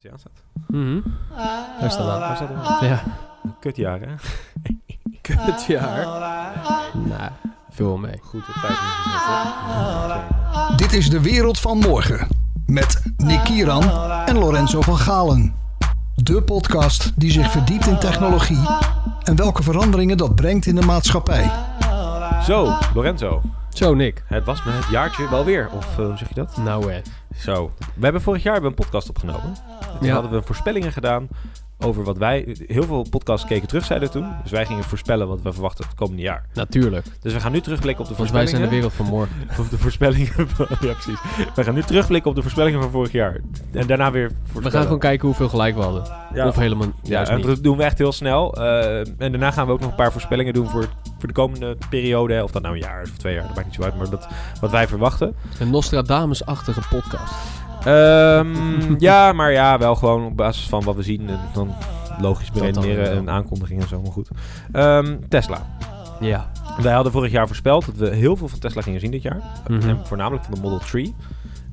Die aanstaat. Mhm. Daar staat aan. Waar staat er? Ja, Kutjaar, hè? kutjaar. Nou, veel wel mee. Goed op? Dit is de wereld van morgen. Met Nick Kieran en Lorenzo van Galen. De podcast die zich verdiept in technologie en welke veranderingen dat brengt in de maatschappij. Zo, Lorenzo. Zo, Nick. Het was me het jaartje wel weer. Of eh, hoe zeg je dat? Nou, hè. Zo. We hebben vorig jaar hebben een podcast opgenomen. Toen Ja. hadden we voorspellingen gedaan over wat wij... Heel veel podcasts keken terug, zeiden toen. Dus wij gingen voorspellen wat we verwachten het komende jaar. Natuurlijk. Dus we gaan nu terugblikken op de Want wij zijn de voorspellingen. wereld van morgen. Of de voorspellingen van... Ja, precies. We gaan nu terugblikken op de voorspellingen van vorig jaar. En daarna weer voorspellen. We gaan gewoon kijken hoeveel gelijk we hadden. Ja. Of helemaal Ja, en dat doen we echt heel snel. Eh, en daarna gaan we ook nog een paar voorspellingen doen voor, voor de komende periode. Of dat nou een jaar is of twee jaar, dat maakt niet zo uit. Maar dat, wat wij verwachten. Een Nostradamus-achtige podcast. Ehm, ja, maar ja, wel gewoon op basis van wat we zien. En dan logisch beredeneren en aankondigingen en zo, maar goed. Ehm, Tesla. Ja. Wij hadden vorig jaar voorspeld dat we heel veel van Tesla gingen zien dit jaar. Mhm. En voornamelijk van de Model 3.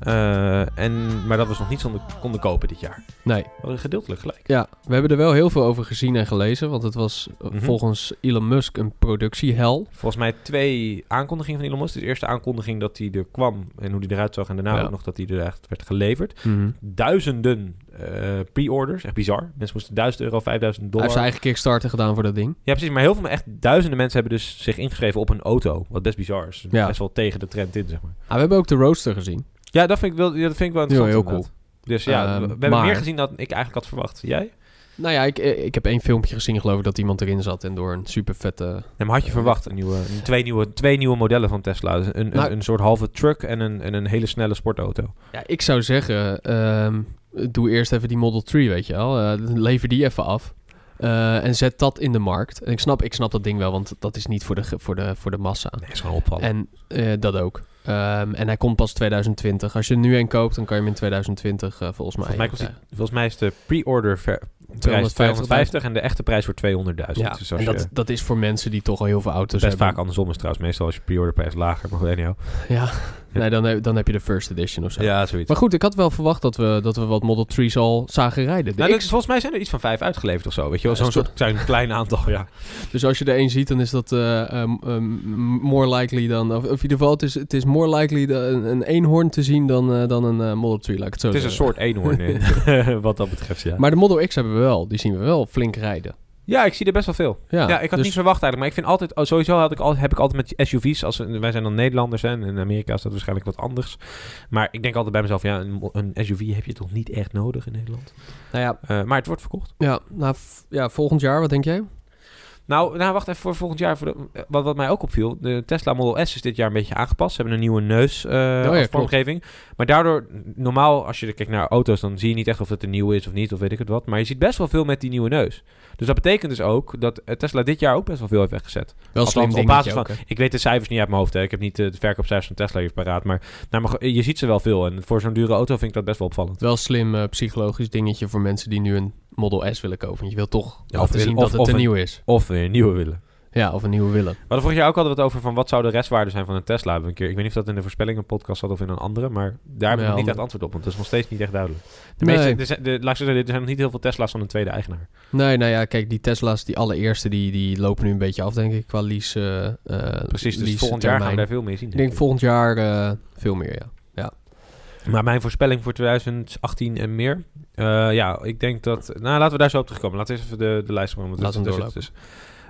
Eh, en, maar dat we nog niet konden, konden kopen dit jaar. Nee. We hadden gedeeltelijk gelijk. Ja, we hebben er wel heel veel over gezien en gelezen. Want het was eh, Mhm. volgens Elon Musk een productiehel. Volgens mij twee aankondigingen van Elon Musk. Dus de eerste aankondiging dat hij er kwam en hoe hij eruit zag. En daarna Ja. ook nog dat hij er echt werd geleverd. Duizenden eh, pre-orders. Echt bizar. Mensen moesten 1000 euro, 5000 Hij dollar. heeft zijn eigen Kickstarter gedaan voor dat ding. Ja, precies. Maar heel veel, echt duizenden mensen hebben dus zich ingeschreven op een auto. Wat best bizar is. Ja. Best wel tegen de trend in, zeg maar. Ah, we hebben ook de Roadster gezien. Ja, dat vind ik wel, ja, dat vind ik wel Heel, interessant. heel inderdaad. Dus ja, Ehm, we, we hebben maar- meer gezien dan ik eigenlijk had verwacht. Jij? Nou ja, ik, ik heb één filmpje gezien geloof ik dat iemand erin zat. En door een super vette... Nee, maar had je verwacht een nieuwe, een- twee, nieuwe, twee nieuwe modellen van Tesla? Dus een, Nou- een, een soort halve truck en een, en een hele snelle sportauto. Ja, ik zou zeggen, ehm, doe eerst even die Model 3, weet je wel. Eh, lever die even af. Eh, en zet dat in de markt. En ik snap, ik snap dat ding wel, want dat is niet voor de, voor de, voor de massa. Nee, is gewoon opvallen. En eh, dat ook. Ehm, en hij komt pas 2020. Als je er nu een koopt, dan kan je hem in 2020 eh, volgens mij volgens, mij krijgen. volgens mij is de pre-order ver- prijs 250.000. 250 en de echte prijs voor 200.000. Ja, Dus en dat, dat is voor mensen die toch al heel veel auto's best hebben. vaak andersom is trouwens. Meestal als je pre-order prijs lager, maar goed, anyhow. Ja, nee, dan, heb- dan heb je de first edition of zo. Ja, zoiets. Maar goed, ik had wel verwacht dat we, dat we wat Model 3's al zagen rijden. De Nou, dat- volgens mij zijn er iets van vijf uitgeleverd of zo. Weet je wel, zo'n soort zijn een klein aantal, ja. Dus als je er één ziet, dan is dat eh, ehm, ehm, more likely dan... Of, of in ieder geval, het is, het is more likely een, een eenhoorn te zien dan, eh, dan een eh, Model 3, laat ik het zo Het is een soort eenhoorn, wat dat betreft, ja. Maar de Model X hebben we wel. Die zien we wel flink rijden. Ja, ik zie er best wel veel. Ja, Ja, ik had dus- niet verwacht eigenlijk. Maar ik vind altijd, oh, sowieso had ik al, heb ik altijd met SUV's, als wij zijn dan Nederlanders hè, en in Amerika is dat waarschijnlijk wat anders. Maar ik denk altijd bij mezelf, ja, een, een SUV heb je toch niet echt nodig in Nederland. Nou ja, Eh, maar het wordt verkocht. ja, nou, ja, volgend jaar, wat denk jij? Nou, nou wacht even voor volgend jaar. Voor de, wat, wat mij ook opviel, de Tesla Model S is dit jaar een beetje aangepast. Ze hebben een nieuwe neus eh, ja, klopt. vormgeving. Maar daardoor, normaal als je kijkt naar auto's, dan zie je niet echt of het een nieuw is of niet, of weet ik het wat. Maar je ziet best wel veel met die nieuwe neus. Dus dat betekent dus ook dat eh, Tesla dit jaar ook best wel veel heeft weggezet. Wel slim op basis van- ook? Ik weet de cijfers niet uit mijn hoofd. Hè. Ik heb niet eh, de verkoopcijfers van Tesla hier paraat. Maar, nou, maar je ziet ze wel veel. En voor zo'n dure auto vind ik dat best wel opvallend. Wel slim eh, psychologisch dingetje voor mensen die nu een Model S willen kopen. Want je wil toch Ja, zien of- dat het of een nieuw is. Of weer een nieuwe willen. Ja, of een nieuwe willen. We hadden vorig jaar ook hadden we het over van wat zou de restwaarde zijn van een Tesla. Een keer, ik weet niet of dat in de voorspellingen podcast zat of in een andere. Maar daar hebben we Ja, niet echt antwoord op. Want dat is nog steeds niet echt duidelijk. De Nee. meeste, er, zijn, de, laat ik zo zeggen, er zijn nog niet heel veel Tesla's van een tweede eigenaar. Nee, nou ja, kijk, die Tesla's, die allereerste, die, die lopen nu een beetje af, denk ik, qua lease eh, Precies, dus lease volgend jaar gaan we daar veel meer zien. Ik denk volgend jaar eh, veel meer, ja. Maar mijn voorspelling voor 2018 en meer. eh, ja, ik denk dat. Nou, laten we daar zo op terugkomen. Laten we eens even de, de lijst maken. Laten we zit dus.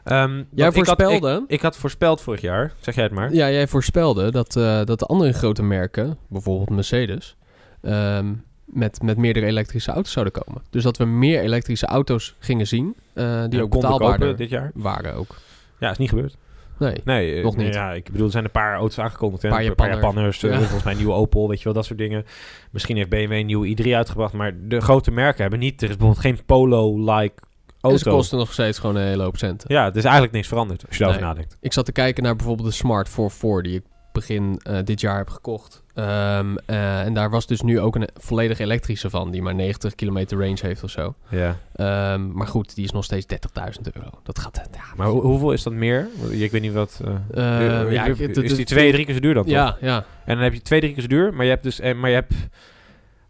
Want Jij ik had- voorspelde, Ik, ik had voorspeld vorig jaar. Zeg jij het maar. ja, jij voorspelde dat, eh, dat de andere grote merken, bijvoorbeeld Mercedes, ehm, met, met meerdere elektrische auto's zouden komen. Dus dat we meer elektrische auto's gingen zien, eh, die Ja, ook betaalbaarder dit jaar. waren ook. Ja, is niet gebeurd. Nee. Nee, eh, Nog niet. Ja, ik bedoel, er zijn een paar auto's aangekondigd. hè. Paar Een paar Japanners. Eh, Ja. Volgens mij nieuwe Opel, weet je wel, dat soort dingen. Misschien heeft BMW een nieuwe i3 uitgebracht. Maar de grote merken hebben niet... Er is bijvoorbeeld geen Polo-like En ze auto. kosten nog steeds gewoon een hele hoop centen. Ja, het is eigenlijk niks veranderd als je daarover Nee. nadenkt. Ik zat te kijken naar bijvoorbeeld de Smart 44 die ik begin eh, dit jaar heb gekocht. Ehm, eh, en daar was dus nu ook een volledig elektrische van, die maar 90 kilometer range heeft of zo. Ja. Ehm, maar goed, die is nog steeds 30.000 euro. Dat gaat... Ja, Maar hoe- hoeveel is dat meer? Ik weet niet wat... eh, Eh, eh, ja, het- is die twee, drie keer zo duur dan toch? ja, ja. En dan heb je twee, drie keer zo duur, maar je hebt dus... eh, maar je hebt...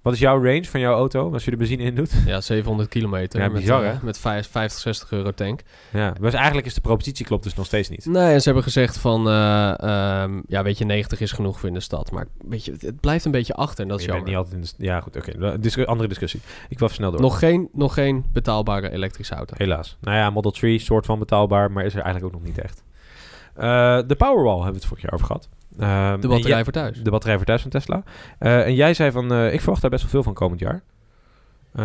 Wat is jouw range van jouw auto als je de benzine in doet? Ja, 700 kilometer. Ja, met, bizar, eh, hè? met vijf- 50, 60 euro tank. Ja, dus eigenlijk is de propositie klopt dus nog steeds niet. Nee, en ze hebben gezegd van... eh, ehm, ja, weet je, 90 is genoeg voor in de stad. Maar weet je, het blijft een beetje achter en dat is Je jammer. niet altijd in de... Ja, goed, oké. Discu- andere discussie. Ik even snel door. Nog geen, nog geen betaalbare elektrische auto. Helaas. Nou ja, Model 3 soort van betaalbaar, maar is er eigenlijk ook nog niet echt. Eh, de Powerwall hebben we het vorig jaar over gehad. Ehm, De batterij jij- voor thuis. De batterij voor thuis van Tesla. Eh, en jij zei van, eh, ik verwacht daar best wel veel van komend jaar. Eh,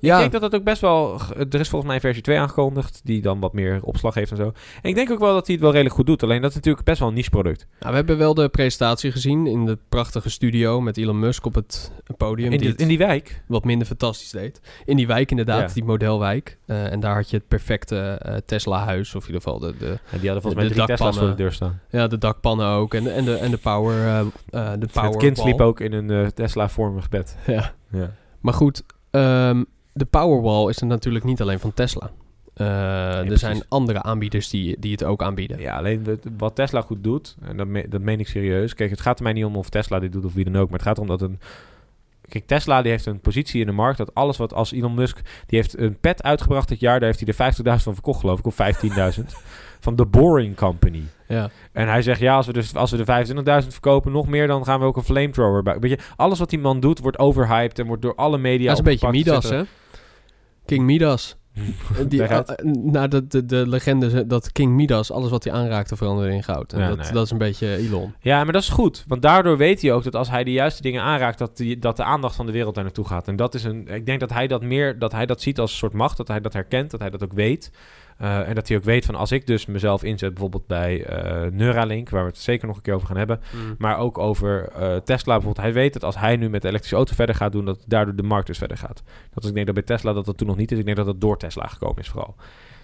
Ja. Ik denk dat het ook best wel... Er is volgens mij versie 2 aangekondigd, die dan wat meer opslag heeft en zo. En ik denk ook wel dat hij het wel redelijk goed doet. Alleen dat is natuurlijk best wel een niche product. Nou, we hebben wel de presentatie gezien in de prachtige studio met Elon Musk op het podium. In die die, het in die wijk. wat minder fantastisch deed. In die wijk inderdaad, Ja. die modelwijk. Eh, en daar had je het perfecte eh, Tesla-huis. Of in ieder geval de, de, En die hadden volgens De mij drie Tesla's dakpannen. voor de deur staan. ja, de dakpannen ook. En, en, de, en de power, eh eh de power het kind wall. sliep ook in een eh, Tesla-vormig bed. Ja. Ja. Maar goed, ehm, de Powerwall is er natuurlijk niet alleen van Tesla. Eh, er precies. zijn andere aanbieders die, die het ook aanbieden. Ja, alleen wat- wat Tesla goed doet, en dat, me- dat meen ik serieus. Kijk, het gaat er mij niet om of Tesla dit doet of wie dan ook, maar het gaat erom dat een... Kijk, Tesla die heeft een positie in de markt dat alles wat als Elon Musk... Die heeft een pet uitgebracht dit jaar, daar heeft hij er 50.000 van verkocht geloof ik, of 15.000. van The Boring Company. Ja. En hij zegt, ja, als we, dus, als we de 25.000 verkopen, nog meer, dan gaan we ook een flamethrower bij. Weet je, alles wat die man doet, wordt overhyped en wordt door alle media Dat is een beetje Midas, hè? King Midas. Die, Leg uit. eh, nou, de, de, de legende dat King Midas, alles wat hij aanraakte, veranderde in goud. En Ja, dat, dat is een beetje Elon. Ja, maar dat is goed. Want daardoor weet hij ook dat als hij de juiste dingen aanraakt, dat, die, dat de aandacht van de wereld daar naartoe gaat. En dat is een. Ik denk dat hij dat meer, dat hij dat ziet als een soort macht, dat hij dat herkent, dat hij dat ook weet. Eh, en dat hij ook weet van als ik dus mezelf inzet, bijvoorbeeld bij eh, Neuralink, waar we het zeker nog een keer over gaan hebben. Maar ook over eh, Tesla bijvoorbeeld. Hij weet dat als hij nu met de elektrische auto verder gaat doen, dat daardoor de markt dus verder gaat. Dat is, ik denk dat bij Tesla dat dat toen nog niet is. Ik denk dat dat door Tesla gekomen is vooral.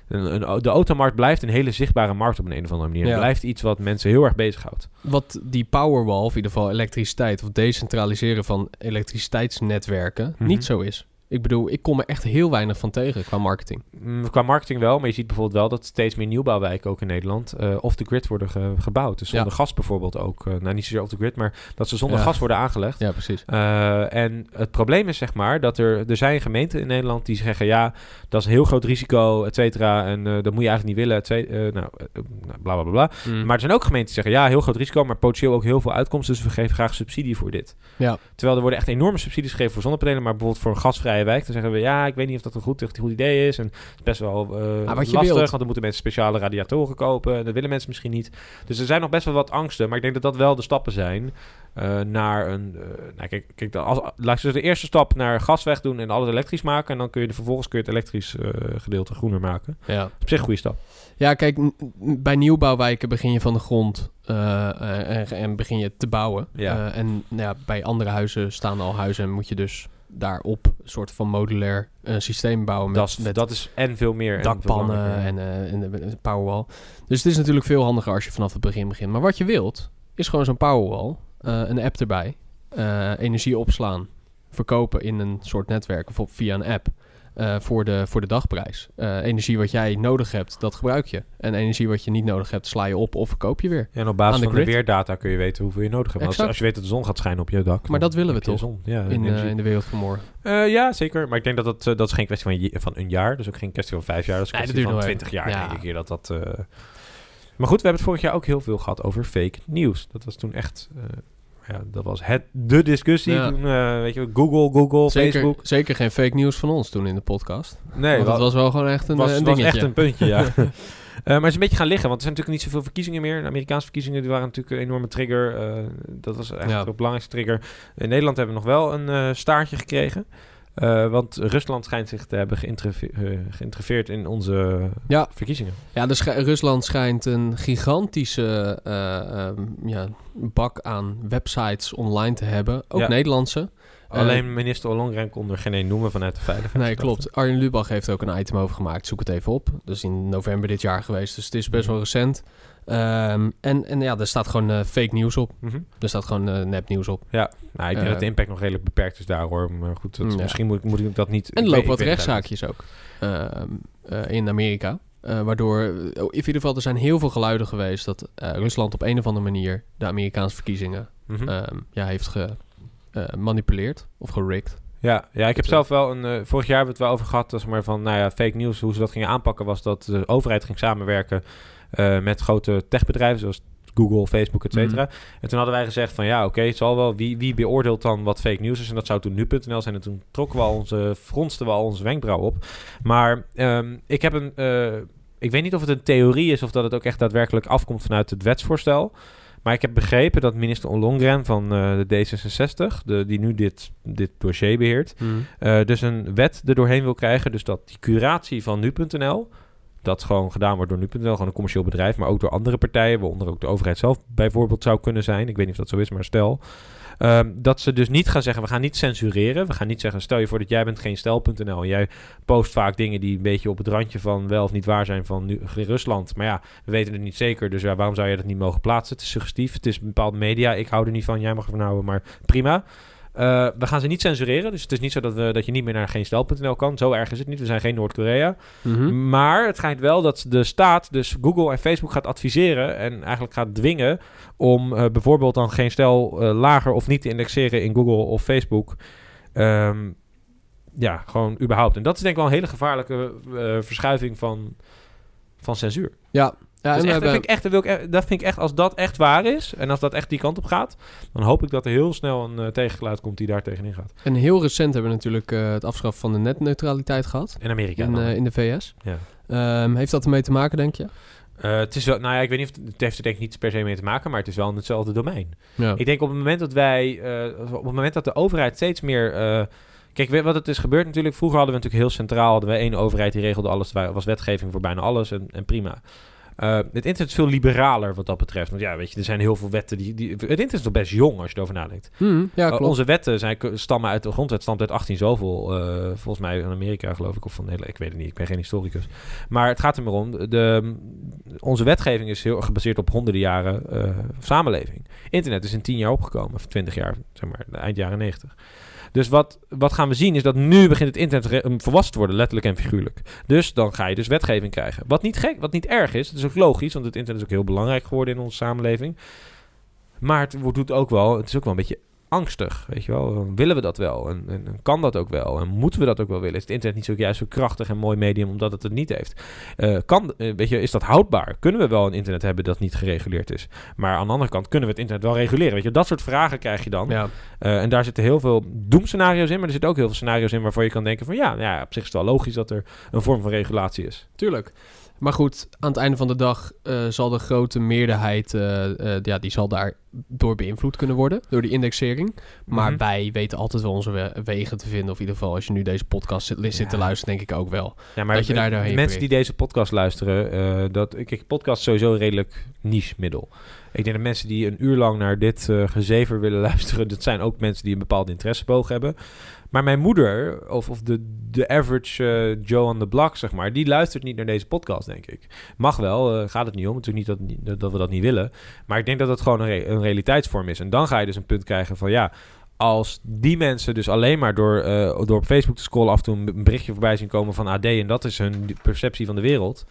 Een, een, de automarkt blijft een hele zichtbare markt op een, een of andere manier. Ja. Het blijft iets wat mensen heel erg bezighoudt. Wat die Powerwall, of in ieder geval elektriciteit, of decentraliseren van elektriciteitsnetwerken, Mhm. niet zo is. Ik bedoel, ik kom er echt heel weinig van tegen qua marketing. Mm, qua marketing wel, maar je ziet bijvoorbeeld wel dat steeds meer nieuwbouwwijken ook in Nederland eh off the grid worden ge- gebouwd. Dus zonder Ja. gas bijvoorbeeld ook. eh, nou, niet zozeer off the grid, maar dat ze zonder Ja. gas worden aangelegd. Ja, precies. Eh, en het probleem is zeg maar dat er, er zijn gemeenten in Nederland die zeggen ja, dat is een heel groot risico, et cetera. En dat moet je eigenlijk niet willen, et cetera. Nou, nou, bla bla bla. bla. Mm. Maar er zijn ook gemeenten die zeggen ja, heel groot risico, maar potentieel ook heel veel uitkomsten. Dus we geven graag subsidie voor dit. Ja. Terwijl er worden echt enorme subsidies gegeven voor zonnepanelen, maar bijvoorbeeld voor een gasvrije wijk, dan zeggen we ja, ik weet niet of dat een goed, een goed idee is. En het is best wel Ah, wat je lastig, wilt. want dan moeten mensen speciale radiatoren kopen. En dat willen mensen misschien niet. Dus er zijn nog best wel wat angsten, maar ik denk dat dat wel de stappen zijn eh, naar een. eh, nou, kijk, kijk dan als, laat je de eerste stap naar gas wegdoen en alles elektrisch maken. En dan kun je de, vervolgens kun je het elektrisch gedeelte groener maken. Ja. Op zich een goede stap. Ja, kijk, bij nieuwbouwwijken begin je van de grond eh, eh, en, en begin je te bouwen. Ja. Eh, en nou ja, bij andere huizen staan al huizen en moet je dus daarop een soort van modulair eh, systeem bouwen met, Dat, is- met dat is en veel meer. dakpannen en, eh, en powerwall. Dus het is natuurlijk veel handiger als je vanaf het begin begint. Maar wat je wilt, is gewoon zo'n powerwall, eh, een app erbij, energie opslaan, verkopen in een soort netwerk of op, via een app. Eh, voor, de, voor de dagprijs. Eh, energie wat jij nodig hebt, dat gebruik je. En energie wat je niet nodig hebt, sla je op of verkoop je weer. Ja, en op basis de van de weerdata kun je weten hoeveel je nodig hebt. Als, je weet dat de zon gaat schijnen op je dak. Maar dat willen we toch? Ja, In, eh, in de wereld van morgen. Ja, zeker. Maar ik denk dat dat, dat is geen kwestie van, je- van een jaar. Dus ook geen kwestie van vijf jaar. Dat is een Nee, kwestie duurt van twintig jaar, Ja. denk ik. Dat dat... Maar goed, we hebben het vorig jaar ook heel veel gehad over fake nieuws. Dat was toen echt... eh, ja, dat was het, de discussie. Ja. Toen, eh, weet je, Google, Google, Zeker, Facebook. zeker geen fake nieuws van ons toen in de podcast. Nee, Want dat wa- was wel gewoon echt een, was, eh, een was dingetje. echt een puntje, ja. Eh, maar het is een beetje gaan liggen, want er zijn natuurlijk niet zoveel verkiezingen meer. De Amerikaanse verkiezingen die waren natuurlijk een enorme trigger. Eh, dat was echt Ja. de belangrijkste trigger. In Nederland hebben we nog wel een eh, staartje gekregen. Eh, want Rusland schijnt zich te hebben geïnterve- eh, in onze Ja. verkiezingen. Ja, dus Rusland schijnt een gigantische eh, ehm, ja, bak aan websites online te hebben. Ook Ja. Nederlandse. Alleen minister Ollongren kon er geen één noemen vanuit de veiligheid. Nee, klopt. Arjen Lubach heeft ook een item over gemaakt. Zoek het even op. Dat is in november dit jaar geweest. Dus het is best wel recent. Ehm, en, en ja, er staat gewoon eh, fake nieuws op. Mhm. Er staat gewoon eh nepnieuws op. Ja, nou, ik denk Eh, dat de impact nog redelijk beperkt is daar hoor. Maar goed, dat- Ja. misschien moet ik, moet ik dat niet... En er lopen wat rechtszaakjes ook ehm, eh, in Amerika. Waardoor, eh, in ieder geval, er zijn heel veel geluiden geweest dat Rusland op een of andere manier de Amerikaanse verkiezingen. Mhm. ehm, ja, heeft gemanipuleerd of gerigged. Ja, ja ik heb Dat, zelf wel een... vorig jaar hebben we het wel over gehad, zeg maar, van nou ja, fake news. Hoe ze dat gingen aanpakken was dat de overheid ging samenwerken eh, met grote techbedrijven zoals Google, Facebook, et cetera. Mhm. En toen hadden wij gezegd van ja, oké, het zal wel. Wie, wie beoordeelt dan wat fake news is? En dat zou toen nu.nl zijn. En toen trokken we al onze, fronsten we al onze wenkbrauw op. Maar ehm, ik heb een... eh, ik weet niet of het een theorie is of dat het ook echt daadwerkelijk afkomt vanuit het wetsvoorstel. Maar ik heb begrepen dat minister Ollongren van eh, de D66, de, die nu dit, dit dossier beheert, Mhm. dus een wet er doorheen wil krijgen. Dus dat die curatie van nu.nl, dat gewoon gedaan wordt door nu.nl, gewoon een commercieel bedrijf, maar ook door andere partijen, waaronder ook de overheid zelf bijvoorbeeld zou kunnen zijn. Ik weet niet of dat zo is, maar stel. ehm, dat ze dus niet gaan zeggen, we gaan niet censureren. We gaan niet zeggen, stel je voor dat jij bent geen stel.nl. En jij post vaak dingen die een beetje op het randje van wel of niet waar zijn van nu, Rusland. Maar ja, we weten het niet zeker, dus ja, waarom zou je dat niet mogen plaatsen? Het is suggestief, het is een bepaalde media. Ik hou er niet van, jij mag ervan houden, maar prima. Eh, we gaan ze niet censureren, dus het is niet zo dat, we, dat je niet meer naar geenstel.nl kan. Zo erg is het niet, we zijn geen Noord-Korea. Mhm. Maar het schijnt wel dat de staat dus Google en Facebook gaat adviseren en eigenlijk gaat dwingen om eh, bijvoorbeeld dan geen stel eh, lager of niet te indexeren in Google of Facebook. Ehm, ja, gewoon überhaupt. En dat is denk ik wel een hele gevaarlijke verschuiving van, van censuur. Ja, ja Dus dat, vind ik echt, dat, wil ik, echt- dat vind ik echt, als dat echt waar is en als dat echt die kant op gaat, dan hoop ik dat er heel snel een uh, tegengeluid komt die daar tegenin gaat. En heel recent hebben we natuurlijk uh, het afschaffen van de netneutraliteit gehad. In Amerika. In, uh, in de VS. Ja. Um, heeft dat ermee te maken, denk je? Het is wel, nou ja, ik weet niet of het, het heeft er denk ik niet per se mee te maken, maar het is wel in hetzelfde domein. Ja. Ik denk op het moment dat wij, op het moment dat de overheid steeds meer. Kijk, wat het is gebeurd natuurlijk. Vroeger hadden we natuurlijk heel centraal, hadden we één overheid die regelde alles. Er was wetgeving voor bijna alles en, en prima. Uh, het internet is veel liberaler wat dat betreft. Want ja, weet je, er zijn heel veel wetten die... die het internet is nog best jong als je erover nadenkt. Mm, ja, klopt. Uh, onze wetten zijn, stammen uit de grondwet, stamt uit 18 zoveel. Uh, volgens mij in Amerika geloof ik. Of van hele, ik weet het niet, ik ben geen historicus. Maar het gaat er maar om. De, onze wetgeving is heel gebaseerd op honderden jaren samenleving. Internet is in 10 jaar opgekomen, of 20 jaar, zeg maar, eind jaren 90. Dus wat, wat gaan we zien is dat nu begint het internet volwassen te worden, letterlijk en figuurlijk. Dus dan ga je dus wetgeving krijgen. Wat niet gek, wat niet erg is, dat is ook logisch, want het internet is ook heel belangrijk geworden in onze samenleving. Maar het doet ook wel, het is ook wel een beetje angstig, weet je wel. Willen we dat wel? En, en, en, kan dat ook wel? En moeten we dat ook wel willen? Is het internet niet zo juist zo krachtig en mooi medium omdat het het niet heeft? Uh, kan, uh, weet je, is dat houdbaar? Kunnen we wel een internet hebben dat niet gereguleerd is? Maar aan de andere kant kunnen we het internet wel reguleren? Weet je, dat soort vragen krijg je dan. Ja. Uh, en daar zitten heel veel doemscenario's in, maar er zitten ook heel veel scenario's in waarvoor je kan denken van ja, ja, op zich is het wel logisch dat er een vorm van regulatie is. Tuurlijk. Maar goed, aan het einde van de dag uh, zal de grote meerderheid, uh, uh, ja, die zal daar door beïnvloed kunnen worden, door die indexering. Maar Mhm. wij weten altijd wel onze we wegen te vinden, of in ieder geval als je nu deze podcast zit, zit Ja. te luisteren, denk ik ook wel. Ja, maar Dat je daar de doorheen mensen die deze podcast luisteren, eh, dat ik podcast is sowieso een redelijk niche middel. Ik denk dat mensen die een uur lang naar dit eh, gezever willen luisteren, dat zijn ook mensen die een bepaalde interesseboog hebben. Maar mijn moeder, of, of de, de average eh, Joe on the block, zeg maar, die luistert niet naar deze podcast, denk ik. Mag wel, eh, gaat het niet om. Natuurlijk niet dat, dat we dat niet willen. Maar ik denk dat het gewoon een, een realiteitsvorm is. En dan ga je dus een punt krijgen van ja. Als die mensen dus alleen maar door, door op Facebook te scrollen af en toe een berichtje voorbij zien komen van AD en dat is hun perceptie van de wereld.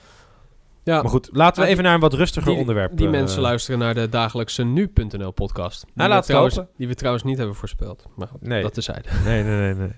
Ja, Maar goed, laten we even naar een wat rustiger die, onderwerp. Die eh, mensen luisteren naar de dagelijkse nu.nl podcast. Die, Nou, we trouwens, die we trouwens niet hebben voorspeld. Maar goed, Nee. dat tezijde. Nee, nee, nee, nee.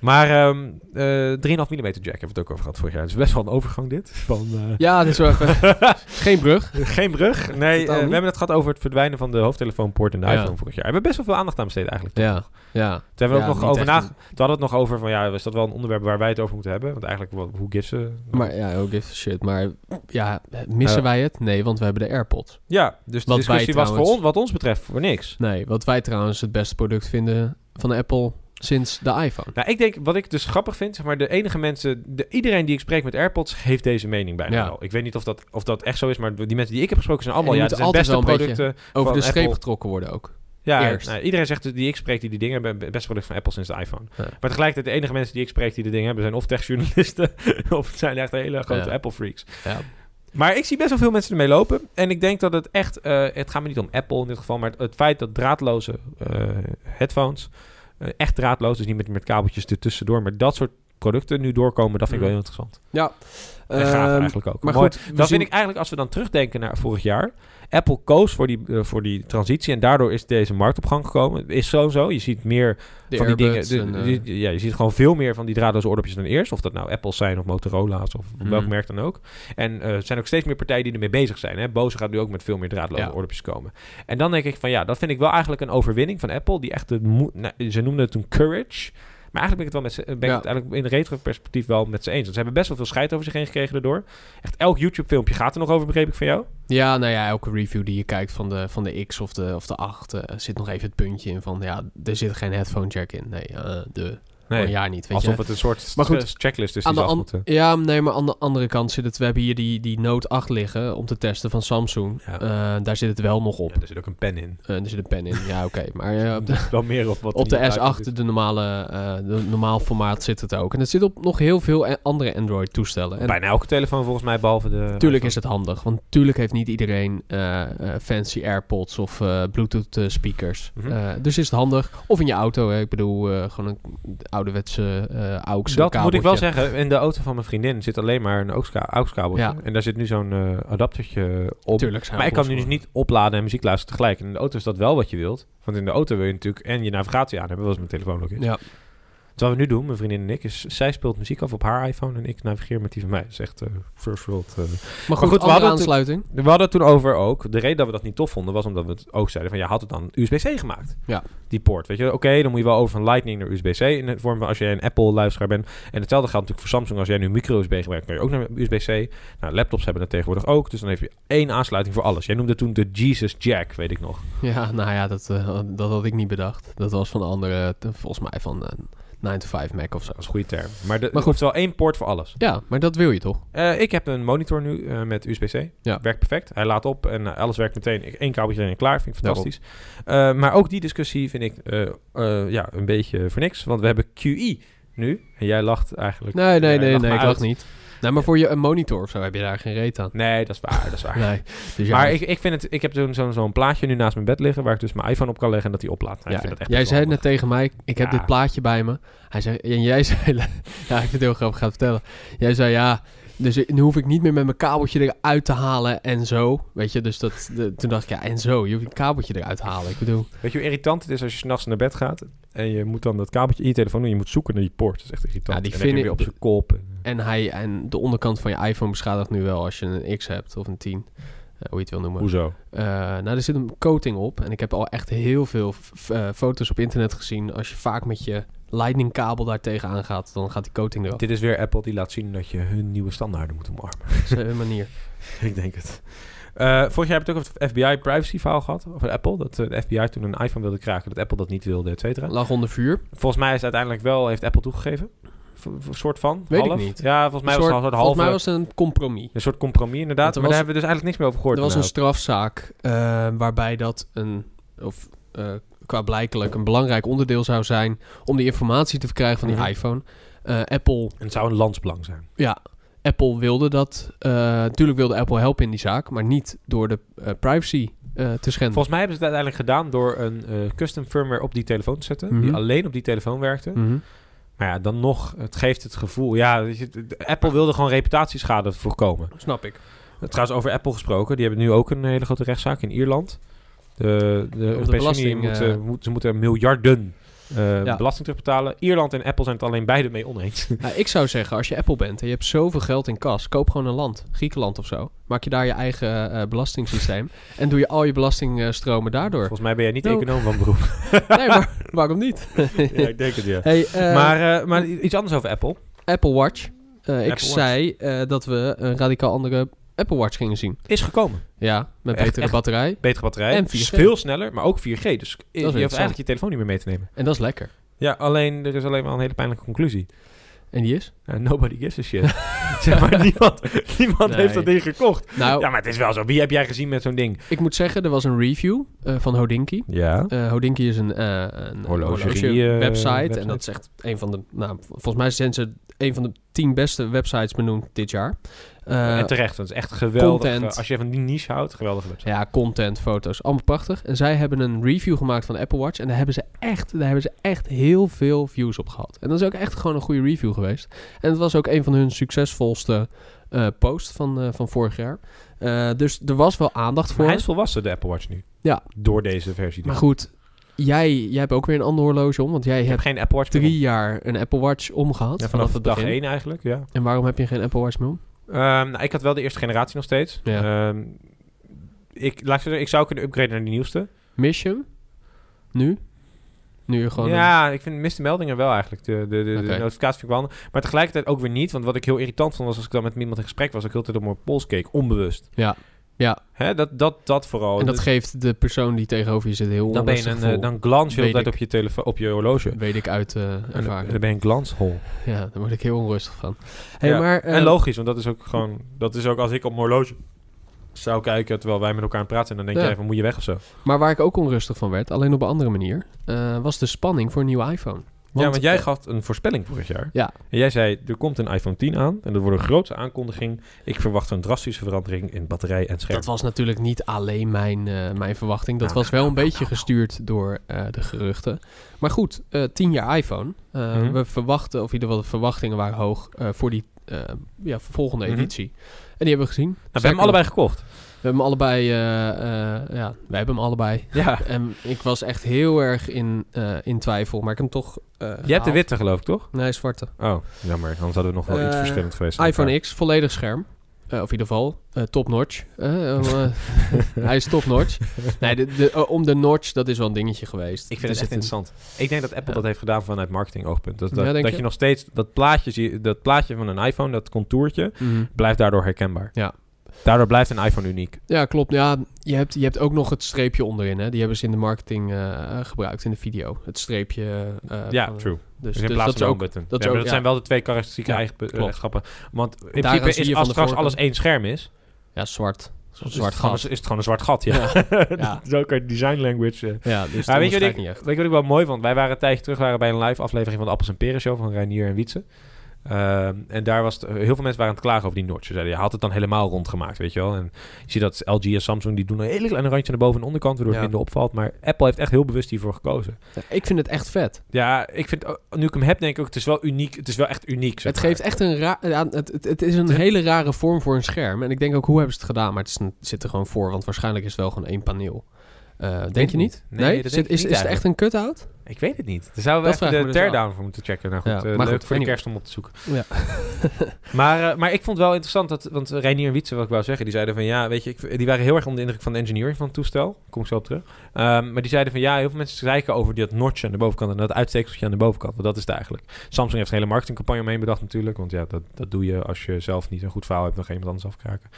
Maar ehm eh 3,5 mm jack hebben we het ook over gehad vorig jaar. Het is best wel een overgang dit. Van, eh, Ja, dit is wel even... geen brug. Geen brug. Nee, eh, we hebben het gehad over het verdwijnen van de hoofdtelefoonpoort en de Ja. iPhone vorig jaar. We hebben best wel veel aandacht aan besteed eigenlijk. toch? Ja, ja. Toen hebben we Ja, ook nog over na... een- Toen hadden we het nog over van ja, is dat wel een onderwerp waar wij het over moeten hebben? Want eigenlijk, wat- hoe gives ze? Maar ja, ook give a shit. Maar ja, missen Eh. wij het? Nee, want we hebben de AirPods. Ja, dus de Wat discussie wij was voor trouwens- ons, wat ons betreft voor niks. Nee, wat wij trouwens het beste product vinden van Apple sinds de iPhone. Nou, ik denk, wat ik dus grappig vind, zeg maar, de enige mensen, de, iedereen die ik spreek met AirPods, heeft deze mening bijna Ja. wel. Ik weet niet of dat, of dat echt zo is, maar die mensen die ik heb gesproken zijn allemaal, ja, het zijn beste altijd wel een producten. Over de Apple. getrokken worden ook. Ja, nou, iedereen zegt dus, die ik spreek die die dingen hebben, beste product van Apple sinds de iPhone. Ja. Maar tegelijkertijd, de enige mensen die ik spreek die de dingen hebben, zijn of techjournalisten, of het zijn echt hele grote Ja. Apple freaks. Ja. Maar ik zie best wel veel mensen ermee lopen. En ik denk dat het echt... eh, het gaat me niet om Apple in dit geval... maar het, het feit dat draadloze eh, headphones... eh, echt draadloos, dus niet met, met kabeltjes ertussendoor... maar dat soort producten nu doorkomen, dat vind ik wel heel interessant. Ja. En gaaf Ehm, eigenlijk ook. maar goed, dat zien- vind ik eigenlijk, als we dan terugdenken naar vorig jaar... Apple koos voor die, eh, voor die transitie en daardoor is deze markt op gang gekomen. Is zo zo. Je ziet meer de van die dingen. Airbuds de- en, eh, die- ja, je ziet gewoon veel meer van die draadloze oordopjes dan eerst. Of dat nou Apple's zijn of Motorola's of Mhm. welk merk dan ook. En eh, er zijn ook steeds meer partijen die ermee bezig zijn. Hè? Bose gaat nu ook met veel meer draadloze Ja. oordopjes komen. En dan denk ik van ja, dat vind ik wel eigenlijk een overwinning van Apple. Die echt de nou, ze noemden het toen courage. Maar eigenlijk ben ik het wel met ze, ben ik het eigenlijk in retro-perspectief wel met ze eens. Want ze hebben best wel veel scheid over zich heen gekregen daardoor. Echt elk YouTube-filmpje gaat er nog over, begreep ik van jou. Ja, nou ja, elke review die je kijkt van de, van de X of de, of de 8 eh, zit nog even het puntje in van ja, er zit geen headphone jack in. Nee, eh, de Nee, een jaar niet. Weet alsof je? het een soort Maar goed, st- checklist is die ze af moeten. ja, nee, maar aan de andere kant zit het. We hebben hier die, die Note 8 liggen om te testen van Samsung. Ja. Eh, daar zit het wel nog op. Ja, er zit ook een pen in. Eh, er zit een pen in. Ja, oké. Maar eh, op de, wel meer op wat op de niet uit is. S8, de normale, de normaal formaat, zit het ook. En het zit op nog heel veel andere Android-toestellen. En Bijna elke telefoon volgens mij, behalve de... Tuurlijk iPhone. is het handig, want tuurlijk heeft niet iedereen fancy AirPods of eh, Bluetooth eh, speakers. Mhm. Dus is het handig. Of in je auto, hè. ik bedoel gewoon een ouderwetse eh AUX Dat moet ik wel zeggen. In de auto van mijn vriendin zit alleen maar een AUX-ka- AUX-kabeltje. Ja. En daar zit nu zo'n eh, adaptertje op. Tuurlijk maar ik kan nu dus niet opladen en muziek luisteren tegelijk. En in de auto is dat wel wat je wilt. Want in de auto wil je natuurlijk en je navigatie aan hebben, zoals mijn telefoon ook is. Ja, Wat we nu doen, mijn vriendin en ik, is zij speelt muziek af op haar iPhone en ik navigeer met die van mij. Dat is echt eh, first world. eh. maar goed, goed, we hadden aansluiting. We hadden het toen over ook. De reden dat we dat niet tof vonden was omdat we het ook zeiden van ja, had het dan USB-C gemaakt? Ja. Die poort, weet je. Oké, dan moet je wel over van Lightning naar USB-C in het vorm van als jij een Apple-luisteraar bent. En hetzelfde geldt natuurlijk voor Samsung. Als jij nu micro-USB gebruikt, kan je ook naar USB-C. Nou, laptops hebben dat tegenwoordig ook. Dus dan heb je één aansluiting voor alles. Jij noemde toen de Jesus Jack, weet ik nog. Ja, nou ja, dat, eh, dat had ik niet bedacht. Dat was van de andere, volgens mij van eh 9 to 5 Mac of zo. Dat is een goede term. Maar, de, Maar goed. wel één poort voor alles. Ja, maar dat wil je toch? Eh, ik heb een monitor nu eh, met USB-C. Ja. Werkt perfect. Hij laat op en eh, alles werkt meteen. Eén kabeltje erin en klaar. Vind ik fantastisch. Maar ook die discussie vind ik ja, een beetje voor niks. Want we hebben QE nu. En jij lacht eigenlijk. Nee, nee, nee, nee, me ik dacht niet. Nee, maar voor je een monitor of zo heb je daar geen reet aan. Nee, dat is waar. Dat is waar. Nee, dus Maar ik, ik, vind het, ik heb zo'n zo'n zo'n plaatje nu naast mijn bed liggen... waar ik dus mijn iPhone op kan leggen en dat hij oplaadt. Nou, ik ja, vind dat echt jij zei net tegen mij, ik heb dit plaatje bij me. Hij zei, en jij zei, ja, ik vind het heel grappig, ga het vertellen. Jij zei, ja, dus nu hoef ik niet meer met mijn kabeltje eruit te halen en zo. Weet je, dus dat, de- toen dacht ik, ja, en zo, je hoeft een kabeltje eruit te halen. Ik bedoel, Weet je hoe irritant het is als je s'nachts naar bed gaat... en je moet dan dat kabeltje in je telefoon doen... en je moet zoeken naar die poort. Dat is echt irritant. Ja, die en heb je vind weer op zijn kop. en hij, en de onderkant van je iPhone beschadigt nu wel als je een X hebt of een 10. eh, hoe je het wil noemen. Hoezo? Eh, nou, er zit een coating op. En ik heb al echt heel veel eh, foto's op internet gezien. Als je vaak met je lightning kabel daar tegenaan gaat, dan gaat die coating eraf. Dit is weer Apple die laat zien dat je hun nieuwe standaarden moet omarmen. Dat is een manier. ik denk het. Eh vorig jaar heb je het ook over het FBI privacy verhaal gehad. Over Apple. Dat eh, de FBI toen een iPhone wilde kraken. Dat Apple dat niet wilde, et cetera. Lag onder vuur. Volgens mij is uiteindelijk wel, heeft Apple toegegeven. V- soort van. Weet ik niet. Ja, volgens mij Een was het een volgens halve. mij was het een compromis. Een soort compromis inderdaad. Er Maar was- daar hebben we dus eigenlijk niks meer over gehoord. Er was een strafzaak eh, waarbij dat een, of blijkelijk een belangrijk onderdeel zou zijn om die informatie te verkrijgen van die Mhm. iPhone. Eh, Apple, En het zou een landsbelang zijn. ja, Apple wilde dat. eh natuurlijk wilde Apple helpen in die zaak, maar niet door de eh, privacy eh, te schenden. Volgens mij hebben ze het uiteindelijk gedaan door een eh, custom firmware op die telefoon te zetten. Mhm. Die alleen op die telefoon werkte. Mhm. Maar ja, dan nog, het geeft het gevoel. Ja, Apple wilde gewoon reputatieschade voorkomen. Snap ik. Trouwens, over Apple gesproken. Die hebben nu ook een hele grote rechtszaak in Ierland. De, de Europese Unie moet, eh, moet- ze moeten miljarden eh, Ja. belasting terugbetalen. Ierland en Apple zijn het alleen beide mee oneens. Nou, ik zou zeggen, als je Apple bent en je hebt zoveel geld in kas, koop gewoon een land, Griekenland of zo. Maak je daar je eigen eh, belastingssysteem en doe je al je belastingstromen daardoor. Volgens mij ben jij niet Nou. econoom van beroep. nee, maar waarom niet? ja, ik denk het, ja. hey, maar, maar iets anders over Apple. Apple Watch. Ik Apple zei dat we een radicaal andere Apple Watch gingen zien. Is gekomen. Ja, met Echt, betere echt. batterij. Betere batterij. En 4G. is veel sneller, maar ook 4G. Dus je hoeft eigenlijk je telefoon niet meer mee te nemen. En dat is lekker. Ja, alleen er is alleen maar een hele pijnlijke conclusie. En die is? Uh, nobody gives a shit. zeg maar, niemand, niemand Nee. heeft dat ding gekocht. Nou, Ja, maar het is wel zo. Wie heb jij gezien met zo'n ding? ik moet zeggen, er was een review eh, van Hodinky. Ja. Eh Hodinky is een, eh een Horlogerie, horloge website. website. En dat is echt een van de... Nou, volgens mij zijn ze een van de tien beste websites benoemd dit jaar. Eh, en terecht, dat is echt geweldig. content. Eh, Als je van die niche houdt, geweldige website. ja, content, foto's, allemaal prachtig. En zij hebben een review gemaakt van de Apple Watch. En daar hebben ze echt, daar hebben ze echt heel veel views op gehad. En dat is ook echt gewoon een goede review geweest. En het was ook een van hun succesvolste eh posts van, van vorig jaar. Dus er was wel aandacht Maar voor. hij is volwassen, de Apple Watch nu. Ja. Door deze versie. Maar goed, jij, jij hebt ook weer een ander horloge om. Want jij hebt geen Apple Watch meer drie jaar een Apple Watch omgehad. om. Ja, vanaf, vanaf het dag begin. 1 eigenlijk, ja. En waarom heb je geen Apple Watch meer om? Ehm, nou, ik had wel de eerste generatie nog steeds. Ja. Ehm, ik, laat ik, zeggen, ik zou kunnen upgraden naar die nieuwste. Mis je hem? Nu? Nu gewoon... ja, ik vind miste meldingen wel eigenlijk. De, de, de, Oké. de notificatie vind ik wel handig. Maar tegelijkertijd ook weer niet. Want wat ik heel irritant vond was als ik dan met iemand in gesprek was... ik heel de tijd op mijn pols keek, onbewust. Ja. Ja. Hè, dat, dat, dat vooral. En dat Dus geeft de persoon die tegenover je zit heel dan ben je onrustig een, eh, dan glans je de hele Weet tijd op je, telefoon, op je horloge. Weet ik uit En dan, ervaring. dan ben je een glanshol. Ja, daar word ik heel onrustig van. Hey, Ja, maar, en eh, logisch, want dat is ook gewoon... Dat is ook als ik op mijn horloge zou kijken... terwijl wij met elkaar aan praten zijn... dan denk Ja. jij van, moet je weg of zo? maar waar ik ook onrustig van werd, alleen op een andere manier, was de spanning voor een nieuwe iPhone. Ja, want jij eh, gaf een voorspelling vorig jaar. Ja. En jij zei, er komt een iPhone 10 aan... en dat wordt een grootste aankondiging. Ik verwacht een drastische verandering in batterij en scherm. Dat was natuurlijk niet alleen mijn, eh, mijn verwachting. Dat Nou, was wel een beetje gestuurd door eh, de geruchten. Maar goed, eh 10 jaar iPhone. Mhm. We verwachten, of in ieder geval de verwachtingen waren hoog voor die ja, volgende Mhm. editie. En die hebben we gezien. Nou, we hebben hem allebei gekocht. We hebben hem allebei, eh, eh, ja, wij hebben hem allebei. Ja. En ik was echt heel erg in, eh, in twijfel, maar ik heb hem toch Je hebt de witte geloof ik, toch? Nee, zwarte. Oh, jammer. Anders hadden we nog wel iets verschillend geweest. iPhone. X, volledig scherm. Of in ieder geval, eh, top notch. Hij is top notch. Nee, de, de, om de notch, dat is wel een dingetje geweest. Ik vind het echt interessant. Ik denk dat Apple dat heeft gedaan vanuit marketing oogpunt. Dat, dat, je? je nog steeds dat plaatje, dat plaatje van een iPhone, dat contourtje, Mhm. blijft daardoor herkenbaar. Ja. Daardoor blijft een iPhone uniek. Ja, klopt. Ja, je hebt, je hebt ook nog het streepje onderin. Hè? Die hebben ze in de marketing eh, gebruikt in de video. Het streepje. eh, ja, van- true. Dus, Dus in dus plaats dat is van ook... dat is Ja, maar ook- dat zijn wel de twee karakteristieke Ja, eigenschappen. Want in Daaraan principe is je als straks alles één scherm is, Ja, zwart. Zo'n is, zwart gat. is het gewoon een zwart gat. Ja. Ja. Zo design language. eh. Ja, dus weet, je wat ik, niet echt. weet je wat ik wel mooi vond? Wij waren een tijdje terug waren bij een live aflevering van de Appels en Peren Show van Reinier en Wietse. Ehm, en daar was het, heel veel mensen waren aan het klagen over die notch. Ze zeiden, je had het dan helemaal rondgemaakt, weet je wel. En je ziet dat LG en Samsung, die doen een hele kleine randje naar boven en de onderkant, waardoor het Ja. minder opvalt. Maar Apple heeft echt heel bewust hiervoor gekozen. Ja, ik vind het echt vet. Ja, ik vind, oh, nu ik hem heb, denk ik ook, het is wel uniek. Het is wel echt uniek, zeg Het maar. geeft echt een raar... Het, het, het is een hele rare vorm voor een scherm. En ik denk ook, hoe hebben ze het gedaan? Maar het, is een- het zit er gewoon voor, want waarschijnlijk is het wel gewoon één paneel. Eh, denk je niet? Nee, Zit- is, niet is het echt een cut-out? Ik weet het niet. Daar zouden we Dat even de dus teardown voor moeten checken. Nou goed, Ja, eh, maar leuk goed, voor de kerst om op te zoeken. Ja. Maar, eh, maar ik vond het wel interessant dat, want Reinier en Wietse, wat ik wou zeggen, die zeiden van ja, weet je, ik, die waren heel erg onder de indruk van de engineering van het toestel. Kom ik zo op terug. Ehm, maar die zeiden van ja, heel veel mensen zeiken over dat notch aan de bovenkant en dat uitsteekseltje aan de bovenkant. Want dat is het eigenlijk. Samsung heeft een hele marketingcampagne omheen bedacht natuurlijk, want ja, dat, dat doe je als je zelf niet een goed verhaal hebt, dan ga je iemand anders afkraken.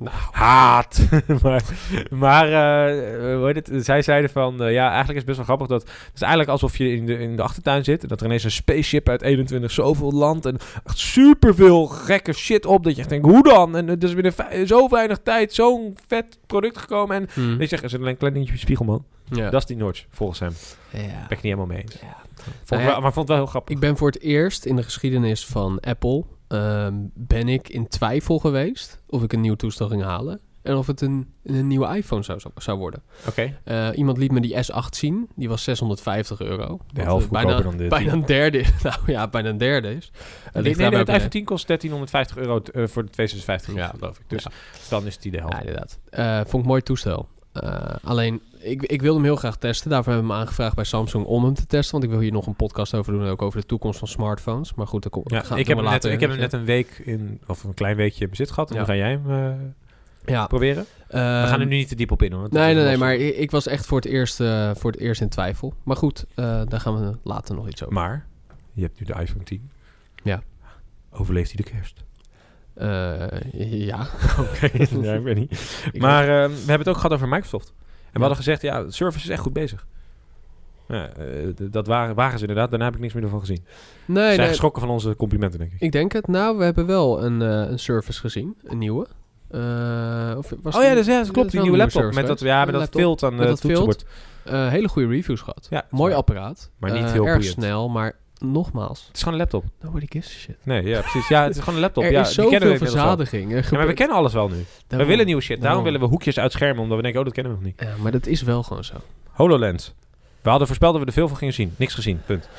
Nou, Haat! maar maar eh, hoe heet het? zij zeiden van eh, ja, eigenlijk is het best wel grappig dat het is eigenlijk alsof je in de, in de achtertuin zit en dat er ineens een spaceship uit 21 zoveel land en echt superveel gekke shit op dat je echt denkt, hoe dan? En het is binnen zo weinig tijd zo'n vet product gekomen en hmm. ik zeg, er zit alleen een klein dingetje op je spiegel, man. ja. Dat is die notch, volgens hem. ja. Ben ik niet helemaal mee eens. Ja. Vond Nou ik ja, wel- maar vond het wel heel grappig. Ik ben voor het eerst in de geschiedenis van Apple... ehm, ben ik in twijfel geweest of ik een nieuw toestel ging halen... en of het een, een nieuwe iPhone zou, zou worden. Oké, Eh, iemand liet me die S8 zien. Die was 650 euro. de helft bijna, dan dit. bijna een derde. Nou ja, bijna een derde is. Eh, Nee, nee, het iPhone 10 kost 1350 euro eh, voor de 256 Ja. geloof ik. Dus Ja. dan is die de helft. Ja, inderdaad. Eh, vond ik een mooi toestel. Eh, alleen, ik, ik wilde hem heel graag testen. Daarvoor hebben we hem aangevraagd bij Samsung om hem te testen. Want ik wil hier nog een podcast over doen. Ook over de toekomst van smartphones. Maar goed, kom, Ja, ik heb, hem net, ik heb hem een net een week in, of een klein weekje in bezit gehad. En Ja. dan ga jij hem eh, Ja. proberen. We gaan er nu niet te diep op in hoor. dat Nee, nee, nee, maar ik, ik was echt voor het, eerst, eh, voor het eerst in twijfel. Maar goed, eh, daar gaan we later nog iets over. Maar, je hebt nu de iPhone 10. Ja. Overleeft hij de kerst? Ja. Oké, ja, ik weet niet. Ik Maar we hebben het ook gehad over Microsoft. En we hadden gezegd, ja, de service is echt goed bezig. Ja, eh, dat waren, waren ze inderdaad. Daarna heb ik niks meer ervan gezien. Ze Nee, zijn nee, geschrokken van onze complimenten, denk ik. ik denk het. Nou, we hebben wel een, eh, een service gezien. Een nieuwe. Eh, of was oh ja, is, ja, dat klopt. Die nieuwe laptop. service Met dat, ja, met dat vilt aan het toetsenbord. Eh, hele goede reviews gehad. Ja, Mooi waar. apparaat. Maar niet heel erg boeiend. snel, maar nogmaals, Het is gewoon een laptop. nobody gives a shit. Nee, ja, precies. Ja, het is gewoon een laptop. er ja, is zoveel verzadiging. Er Ja, maar we kennen alles wel nu. We willen nieuwe shit. Daarom willen we hoekjes uitschermen, omdat we denken, oh, dat kennen we nog niet. Ja, maar dat is wel gewoon zo. HoloLens. We hadden voorspeld dat we er veel van gingen zien. Niks gezien, punt.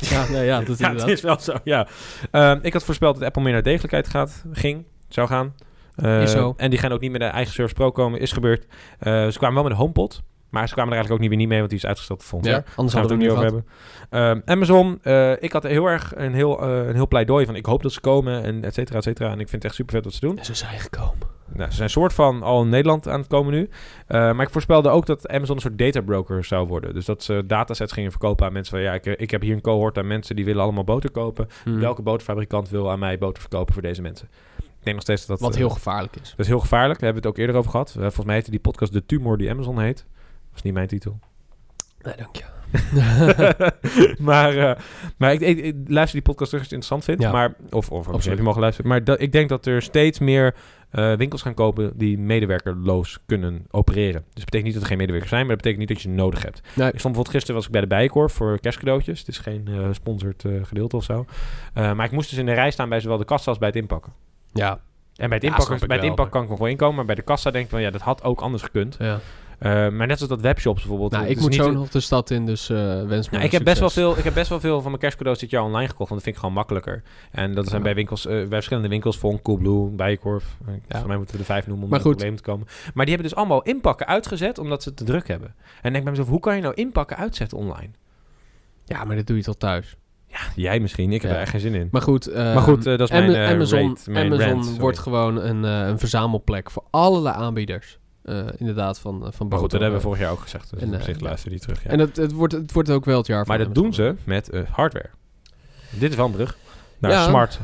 Ja, nee, ja, dat is Ja, het inderdaad. is wel zo, ja. Ehm, ik had voorspeld dat Apple meer naar degelijkheid gaat, ging, zou gaan. Eh, Is zo. En die gaan ook niet met de eigen Surface Pro komen, is gebeurd. Eh, ze kwamen wel met een HomePod, maar ze kwamen er eigenlijk ook niet weer niet mee, want die is uitgesteld tot volgend Ja, jaar. anders gaan we hadden het we ook het niet over hebben. Ehm, Amazon, eh, ik had heel erg een heel, eh, een heel pleidooi van ik hoop dat ze komen en et cetera, et cetera. En ik vind het echt super vet wat ze doen. En ze zijn gekomen. Nou, ze zijn soort van al in Nederland aan het komen nu. Eh, maar ik voorspelde ook dat Amazon een soort databroker zou worden. Dus dat ze datasets gingen verkopen aan mensen van... ja, ik, ik heb hier een cohort aan mensen die willen allemaal boter kopen. Hmm. Welke boterfabrikant wil aan mij boter verkopen voor deze mensen? Ik denk nog steeds dat dat... Wat heel gevaarlijk is. dat is heel gevaarlijk. Daar hebben we het ook eerder over gehad. Eh, volgens mij heette die podcast De Tumor die Amazon heet. Dat is niet mijn titel. Nee, dank je. maar eh, maar ik, ik, ik luister die podcast terug als je het interessant vindt. Ja. Maar, of of Absoluut. heb je mogen luisteren. Maar dat, ik denk dat er steeds meer eh, winkels gaan kopen die medewerkerloos kunnen opereren. Dus dat betekent niet dat er geen medewerkers zijn, maar dat betekent niet dat je ze nodig hebt. Nee. Ik stond bijvoorbeeld gisteren was ik bij de Bijenkorf voor kerstcadeautjes. Het is geen sponsored eh, gedeelte of zo. Maar ik moest dus in de rij staan bij zowel de kassa als bij het inpakken. Ja, En bij het Ja, inpakken, bij het inpakken kan ik nog wel inkomen, maar bij de kassa denk ik van ja, dat had ook anders gekund. ja. Eh, maar net zoals dat webshops bijvoorbeeld. Nou, ik moet niet- zo nog de stad in, dus eh wens me nou, ik, heb best wel veel, ik heb best wel veel van mijn kerstcadeaus dit jaar online gekocht, want dat vind ik gewoon makkelijker. En dat zijn Ja. bij winkels, eh, bij verschillende winkels, Von, Coolblue, Bijenkorf. Uh, Voor mij moeten we er vijf noemen om Maar goed. probleem te komen. Maar die hebben dus allemaal inpakken uitgezet, omdat ze het te druk hebben. En ik denk bij mezelf, hoe kan je nou inpakken uitzetten online? Ja, maar dat doe je toch thuis. Ja, jij misschien, ik heb Ja. er echt geen zin in. Maar goed, eh, Maar goed, dat is mijn, eh, Amazon, rate, mijn Amazon rant, wordt gewoon een, een verzamelplek voor allerlei aanbieders. Eh, inderdaad, van, eh, van Maar goed, dat hebben we vorig jaar ook gezegd. Dus En, op eh, zich ja. luister die terug. Ja. En het, het, wordt, het wordt ook wel het jaar maar dat doen ze met hardware. Dit is wel een brug. Naar Ja, smart,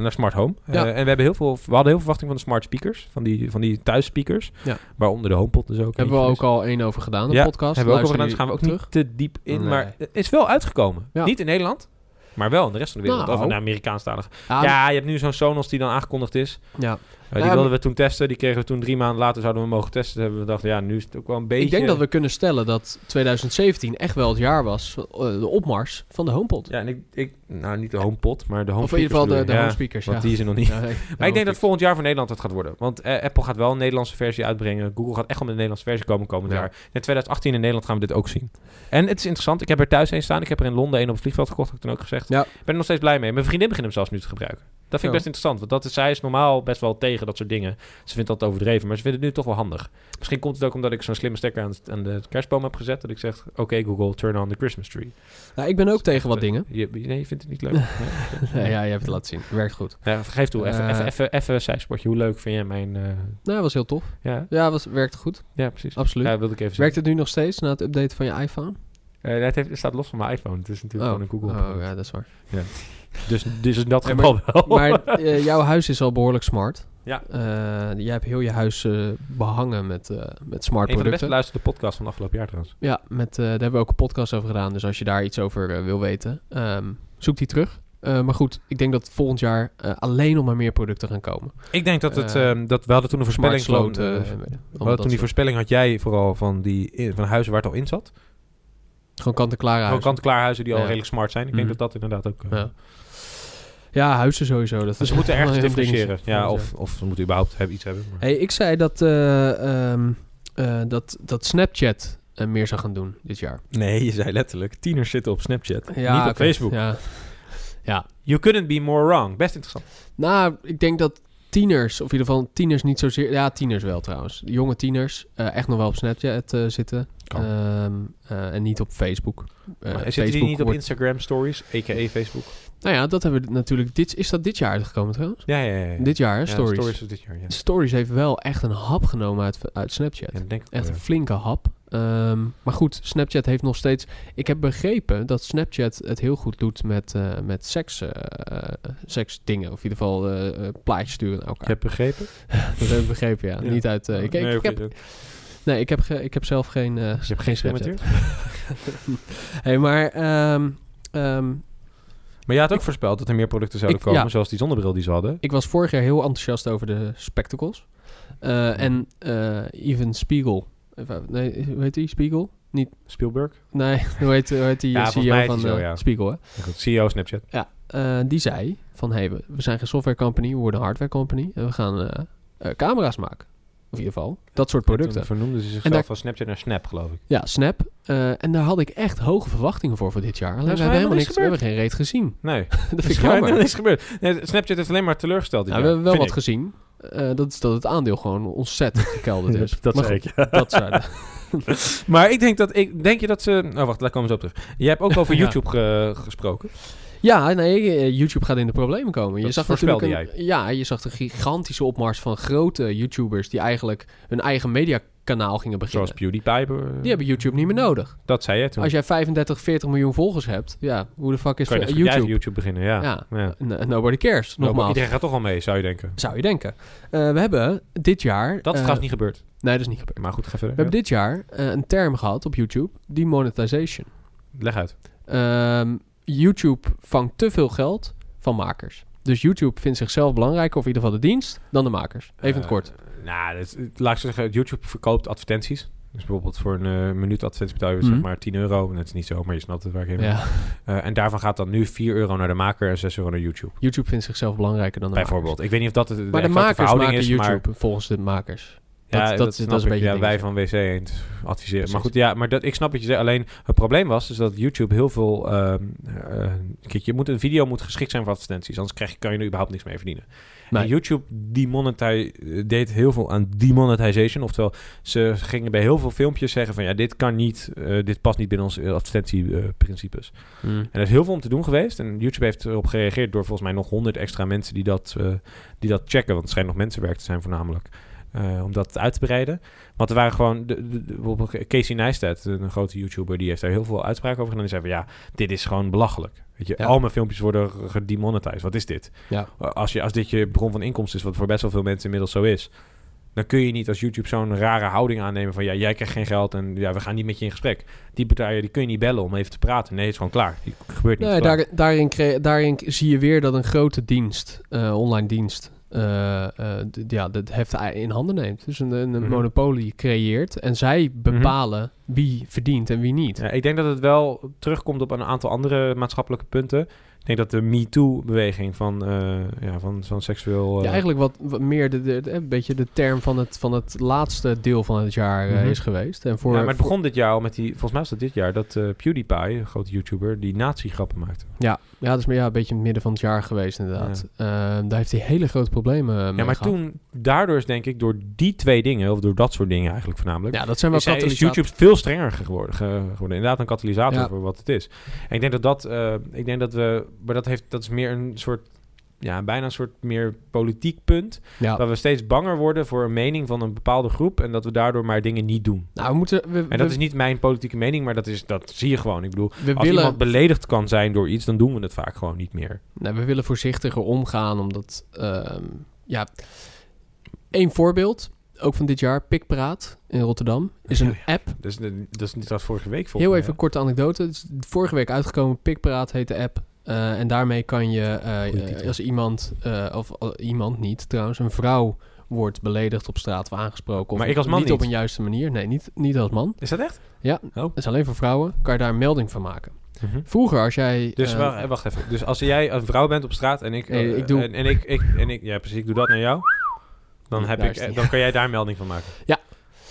naar smart home. En we, hebben heel veel, we hadden heel veel verwachting van de smart speakers. Van die, van die thuisspeakers. Ja. Waaronder de HomePod dus ook. Hebben we ook al één over gedaan, de Ja, podcast. Hebben we ook over gedaan. Dus gaan we ook die niet te diep in. Nee. Maar het is wel uitgekomen. Niet in Nederland. Maar wel in de rest van de wereld. Nou. Of in de Amerikaanstalige. Ja, Ja, je hebt nu zo'n Sonos die dan aangekondigd is. ja. Die Ja, wilden we toen testen. Die kregen we toen drie maanden later zouden we mogen testen. Hebben we gedacht, ja, nu is het ook wel een beetje... Ik denk dat we kunnen stellen dat 2017 echt wel het jaar was, eh, de opmars van de HomePod. Ja, en ik, ik... Nou, niet de HomePod, maar de home of in ieder geval de, de bedoel je. home Ja, speakers. Want ja. die is er nog niet. Ja, nee, Maar ik denk dat volgend jaar voor Nederland het gaat worden. Want eh, Apple gaat wel een Nederlandse versie uitbrengen. Google gaat echt wel met een Nederlandse versie komen komend Ja. jaar. In 2018 in Nederland gaan we dit ook zien. En het is interessant. Ik heb er thuis een staan. Ik heb er in Londen een op het vliegveld gekocht. Heb ik toen ook gezegd. Ja. Ik ben er nog steeds blij mee. Mijn vriendin begint hem zelfs nu te gebruiken. Dat vind ik Ja. best interessant. Want dat is, zij is normaal best wel tegen dat soort dingen. Ze vindt dat overdreven. Maar ze vindt het nu toch wel handig. Misschien komt het ook omdat ik zo'n slimme stekker aan, aan de kerstboom heb gezet. Dat ik zeg, oké Google, turn on the Christmas tree. Nou, ik ben ook tegen wat dingen. Je, nee, je vindt het niet leuk? Nee, ja, je hebt het laten zien. Werkt goed. Ja, geef toe. Even, Eh. even, een zijsportje. Hoe leuk vind jij mijn... eh, Nou, dat was heel tof. ja, Ja, was, werkte goed. ja, precies. Absoluut. Ja, wilde ik even Werkt het nu nog steeds na het updaten van je iPhone? Eh, het, heeft, het staat los van mijn iPhone. Het is natuurlijk gewoon een Google. Oh, ja, dat is waar. Dus, dus in dat geval wel. Maar eh, jouw huis is al behoorlijk smart. Ja. Eh, jij hebt heel je huis eh, behangen met, met smart een van de best producten. beluisterde podcasts van afgelopen jaar trouwens. Ja, met, daar hebben we ook een podcast over gedaan. Dus als je daar iets over wil weten, ehm, zoek die terug. Maar goed, ik denk dat volgend jaar alleen nog maar meer producten gaan komen. Ik denk dat het... Eh, ehm, dat, we hadden toen een voorspelling sloten. van... en weet- we hadden toen die voorspelling had jij vooral van, die, van huizen waar het al in zat. Gewoon kant-en-klaar huizen die al redelijk smart zijn. Ik denk Mhm. dat dat inderdaad ook... eh, Ja. Ja, huizen sowieso. Dat Dus ze moeten ergens differentiëren. Ja, of, of ze moeten überhaupt hebben, iets hebben. maar- Hey, ik zei dat, eh, ehm, eh, dat, dat Snapchat meer zou gaan doen dit jaar. Nee, je zei letterlijk. Tieners zitten op Snapchat. Ja, niet op. Facebook. Ja. ja. You couldn't be more wrong. Best interessant. Nou, ik denk dat tieners, of in ieder geval tieners niet zozeer... Ja, tieners wel trouwens. Jonge tieners eh, echt nog wel op Snapchat eh, zitten. Kan. Ehm, eh, en niet op Facebook. Maar zitten die niet op Instagram stories, a.k.a. Facebook? Nou ja, dat hebben we natuurlijk... Dit, is dat dit jaar uitgekomen trouwens? Ja, ja, ja. ja. Dit jaar, hè, Ja, Stories. stories dit jaar, ja. Stories heeft wel echt een hap genomen uit, uit Snapchat. Ja, dat denk ik Echt een flinke hap. Ehm, maar goed, Snapchat heeft nog steeds... Ik heb begrepen dat Snapchat het heel goed doet met, eh, met seks, eh, seksdingen. Of in ieder geval plaatjes sturen naar elkaar. Ik heb begrepen. Dat heb ik begrepen, ja. Ja. Niet uit... eh, ik, ik, Nee, ik heb, nee, ik heb, ge- ik heb zelf geen, Dus je hebt geen Snapchat. hey, maar... ehm, ehm, Maar je had ook voorspeld dat er meer producten zouden komen, ja. zoals die zonnebril die ze hadden. ik was vorig jaar heel enthousiast over de spectacles. En Even Spiegel... Nee, hoe heet die? Spiegel? Spielberg? Nee, hoe heet, hoe heet die Ja, eh, CEO van zo, eh, ja. Spiegel, hè? Ja, goed, CEO Snapchat. Ja, eh, die zei van, hey, we, we zijn geen software company, we worden een hardware company. En we gaan camera's maken. Of in ieder geval, dat soort producten. Toen vernoemden ze zichzelf daar- van Snapchat naar Snap, geloof ik. Ja, Snap. En daar had ik echt hoge verwachtingen voor voor dit jaar. Alleen is we hebben helemaal niks, niks we hebben geen reet gezien. Nee, dat vind ik is helemaal jammer. niks gebeurd. Nee, Snapchat heeft alleen maar teleurgesteld. dit Nou, we jaar, hebben wel wat gezien. Eh, dat is dat het aandeel gewoon ontzettend gekelderd is. dat Maar zei goed, ik, ja. Dat zei Maar ik denk dat ik denk je dat ze. Oh wacht, daar komen we zo op terug. Je hebt ook over Ja. YouTube ge- gesproken. Ja, nee, eh, YouTube gaat in de problemen komen. je zag natuurlijk een, Ja, je zag een gigantische opmars van grote YouTubers die eigenlijk hun eigen mediakanaal gingen beginnen. Zoals PewDiePie. Die hebben YouTube niet meer nodig. Dat zei je toen. Als jij 35, 40 miljoen volgers hebt, ja, hoe de fuck is voor zo goed YouTube? YouTube beginnen, ja. Ja. nobody cares, Nou, nogmaals. Iedereen gaat toch al mee, zou je denken. Zou je denken. Eh, we hebben dit jaar... Dat is eh, trouwens niet gebeurd. Nee, dat is niet gebeurd. Maar goed, ga verder. We hebben dit jaar eh, een term gehad op YouTube, demonetization. Leg uit. Ehm, YouTube vangt te veel geld van makers. Dus YouTube vindt zichzelf belangrijker, of in ieder geval de dienst, dan de makers. Even in het kort. Nou, dat, is- laat ik zeggen, YouTube verkoopt advertenties. Dus bijvoorbeeld voor een eh, minuut advertentie betaal je Mhm. zeg maar 10 euro. En dat is niet zo, maar je snapt het waar ik heen. Ja. Eh, en daarvan gaat dan nu 4 euro naar de maker en 6 euro naar YouTube. YouTube vindt zichzelf belangrijker dan de Bijvoorbeeld. Ik weet niet of dat de, de. Maar de makers maken is, YouTube maar volgens de makers. ja, dat- dat, dat is- dat is een beetje ja, het wij van WC Eend adviseren. Precies. Maar goed, ja, maar dat, ik snap wat je zegt. Alleen het probleem was is dat YouTube heel veel. ehm, eh, kijk, je moet een video moet geschikt zijn voor advertenties, anders krijg je, kan je er überhaupt niks mee verdienen. Nee. YouTube demonetize, deed heel veel aan demonetization. Oftewel, ze gingen bij heel veel filmpjes zeggen van ja, dit kan niet, eh, dit past niet binnen onze advertentieprincipes. Mm. En er is heel veel om te doen geweest. En YouTube heeft erop gereageerd door volgens mij nog honderd extra mensen die dat, eh, die dat checken. Want het schijnt nog mensenwerk te zijn voornamelijk. Eh, om dat uit te breiden. Want er waren gewoon... De, de- de- bijvoorbeeld Casey Neistat, een grote YouTuber... die heeft daar heel veel uitspraken over gedaan. Die zei van ja, dit is gewoon belachelijk. Weet je, Ja. al mijn filmpjes worden gedemonetized. Wat is dit? Ja. Als, je, als dit je bron van inkomsten is... wat voor best wel veel mensen inmiddels zo is... dan kun je niet als YouTube zo'n rare houding aannemen van... ja, jij krijgt geen geld en ja, we gaan niet met je in gesprek. Die partijen die kun je niet bellen om even te praten. Nee, het is gewoon klaar. Die gebeurt niet. Nee, daar, daarin, daarin zie je weer dat een grote dienst, eh, online dienst, d- ja, het heft in handen neemt. Dus een, een Mhm. monopolie creëert en zij bepalen wie verdient en wie niet. Ja, ik denk dat het wel terugkomt op een aantal andere maatschappelijke punten. Ik denk dat de MeToo-beweging van, eh, ja, van, van seksueel... eh, Ja, eigenlijk wat, wat meer de, de, de- een beetje de term van het, van het laatste deel van het jaar eh, Mhm. is geweest. En voor, ja, maar het voor- begon dit jaar al met die... Volgens mij was dat dit jaar dat eh, PewDiePie, een grote YouTuber, die nazi-grappen maakte. ja, ja, dat is maar ja, een beetje in het midden van het jaar geweest inderdaad. Eh, daar heeft hij hele grote problemen mee Ja, maar gehad. toen, daardoor is denk ik door die twee dingen, of door dat soort dingen eigenlijk voornamelijk... Ja, dat zijn wel is, is YouTube veel strenger geworden, ge- geworden. Inderdaad een katalysator Ja. voor wat het is. En ik denk dat dat... eh, ik denk dat we... Maar dat, heeft, dat is meer een soort... Ja, bijna een soort meer politiek punt. Ja. Dat we steeds banger worden voor een mening van een bepaalde groep... en dat we daardoor maar dingen niet doen. Nou, we moeten... We, En dat we- is niet mijn politieke mening, maar dat, is, dat zie je gewoon. Ik bedoel, we als willen, iemand beledigd kan zijn door iets... dan doen we het vaak gewoon niet meer. Nou, we willen voorzichtiger omgaan, omdat... ehm, ja, één voorbeeld, ook van dit jaar, Pikpraat in Rotterdam, is een Ja, app. Dus dat is niet als vorige week volgens Heel even een korte anekdote. Het is vorige week uitgekomen, Pikpraat heet de app. Eh, en daarmee kan je, eh, eh, als iemand, eh, of iemand niet trouwens, een vrouw wordt beledigd op straat of aangesproken. Of Maar ik als man niet, op niet. een juiste manier. Nee, niet, niet als man. Is dat echt? Ja, Oh. dat is alleen voor vrouwen. Kan je daar een melding van maken. Vroeger als jij... Dus wacht, wacht even. Dus als jij een vrouw bent op straat en ik... Nee, ik doe- En, en ik, ik, en ik... Ja, precies. Ik doe dat naar jou. Dan, heb ik, dan kan jij daar een melding van maken. Ja.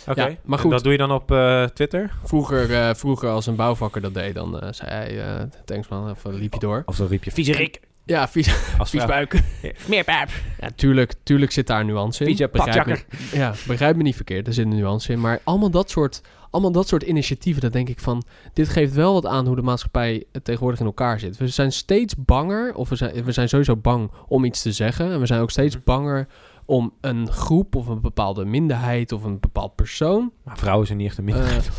Oké. Ja, maar En goed. dat doe je dan op eh, Twitter? Vroeger, eh, vroeger als een bouwvakker dat deed, dan eh, zei hij, eh, thanks man, of liep je door. Of dan riep je... Vieze Rick! Ja, vies, Als vies buik. Meer pap! Ja, tuurlijk, tuurlijk zit daar nuance in. Vieze Begrijp me, ja, begrijp me niet verkeerd, er zit een nuance in. Maar allemaal dat soort, allemaal dat soort initiatieven, dat denk ik van... Dit geeft wel wat aan hoe de maatschappij tegenwoordig in elkaar zit. We zijn steeds banger, of we zijn, we zijn sowieso bang om iets te zeggen. En we zijn ook steeds Mhm. banger om een groep of een bepaalde minderheid of een bepaald persoon... Maar vrouwen zijn niet echt een minderheid. Eh,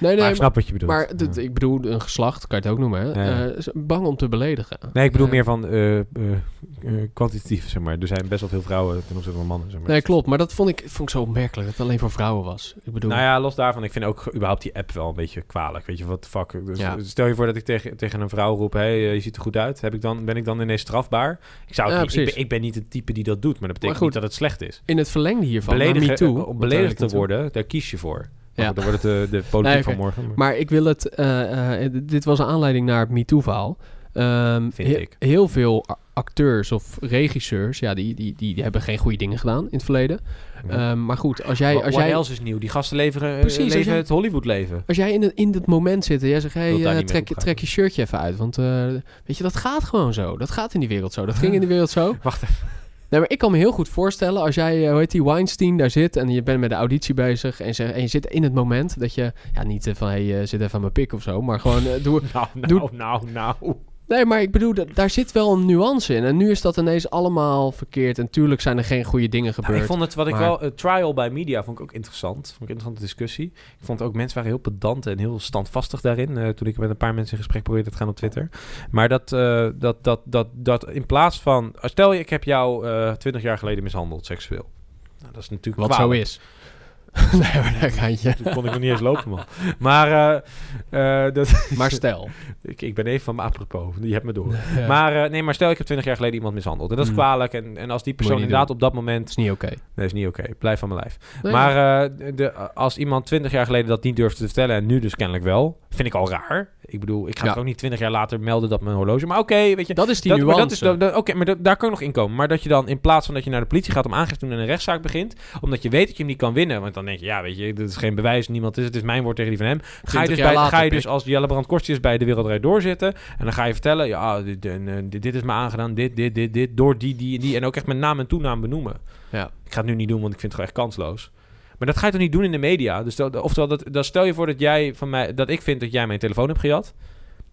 nee, nee, maar ik snap wat je bedoelt. Maar dit- ik bedoel, een geslacht, kan je het ook noemen, hè? Eh, bang om te beledigen. Nee, ik bedoel Eh, meer van eh, kwantitatief, zeg maar. Er zijn best wel veel vrouwen ten opzichte van mannen, zeg maar. Nee, klopt. Maar dat vond ik, vond ik zo opmerkelijk, dat het alleen voor vrouwen was. Ik bedoel, Nou ja, los daarvan, ik vind ook überhaupt die app wel een beetje kwalijk. Weet je, wat de fuck. Dus. Stel je voor dat ik tegen, tegen een vrouw roep, hey, eh, je ziet er goed uit. Heb ik dan, ben ik dan ineens strafbaar? Ik, zou het niet, ik, ben, ik ben niet het type die dat doet, maar dat betekent Maar goed, niet dat het slecht is. in het verlengde hiervan, Beledigen, eh, om beledigd te worden, daar kies je voor. Maar Ja. Dan wordt het de, de politiek Nee, van morgen. Maar ik wil het... eh, eh, dit was een aanleiding naar het MeToo-verhaal. Ehm, Vind he- ik. Heel veel acteurs of regisseurs... Ja, die, die, die, die hebben geen goede dingen gedaan in het verleden. Ehm, maar goed, als jij... Als jij else is nieuw? Die gasten leveren, eh, Precies, als leven jij- het Hollywood leven. Als jij in, in het moment zit en jij zegt... Hey, eh, mee trek, trek je shirtje even uit. Want eh, weet je, dat gaat gewoon zo. Dat gaat in die wereld zo. Dat ging in die wereld zo. Wacht even. Nee, maar ik kan me heel goed voorstellen als jij, eh, hoe heet die, Weinstein daar zit en je bent met de auditie bezig en, en je zit in het moment dat je, ja, niet eh, van, hey, eh, zit even aan mijn pik of zo, maar gewoon, eh, doe... Nou, nou, Doe- nou, nou. Nee, maar ik bedoel, da- daar zit wel een nuance in. En nu is dat ineens allemaal verkeerd. En tuurlijk zijn er geen goede dingen Nou, gebeurd. ik vond het, wat ik wel, uh, trial by media vond ik ook interessant. Vond ik een interessante discussie. Ik vond ook, mensen waren heel pedant en heel standvastig daarin. eh, toen ik met een paar mensen in gesprek probeerde te gaan op Twitter. Maar dat, eh, dat, dat, dat, dat in plaats van, stel je, ik heb jou twintig jaar geleden mishandeld, seksueel. Nou, dat is natuurlijk Wat zo is. nee, maar daar ga je. Toen kon ik nog niet eens lopen, man. Maar, eh, eh, dat, Maar stel. ik, ik ben even van me apropos. Die hebt me door. Ja. Maar eh, nee, maar stel ik heb 20 jaar geleden iemand mishandeld. En dat is Mm. kwalijk. En, en als die persoon inderdaad doen. op dat moment... Is niet oké. Nee, is niet oké. Blijf van mijn lijf. Nee, maar de, als iemand 20 jaar geleden dat niet durfde te vertellen... en nu dus kennelijk wel... vind ik al raar. Ik bedoel, ik ga Ja. ook niet 20 jaar later melden dat mijn horloge... Maar oké, weet je... dat is die Dat, maar dat is, dat- dat- Oké, maar dat- daar kan ik nog in komen. Maar dat je dan in plaats van dat je naar de politie gaat om aangifte te doen en een rechtszaak begint, omdat je weet dat je hem niet kan winnen, want dan denk je, ja, weet je, dit is geen bewijs, niemand is het, is mijn woord tegen die van hem. Ga je 20 dus, bij, later, ga je dus als Jelle Brand Kortjes bij de Wereldrijd doorzitten en dan ga je vertellen, ja, dit, eh, dit, dit is me aangedaan, dit, dit, dit, dit, door die, die en die. En ook echt met naam en toenaam benoemen. Ja. Ik ga het nu niet doen, want ik vind het gewoon echt kansloos. Maar dat ga je toch niet doen in de media? Dus dat, oftewel, dat, stel je voor dat jij van mij, dat ik vind dat jij mijn telefoon hebt gejat.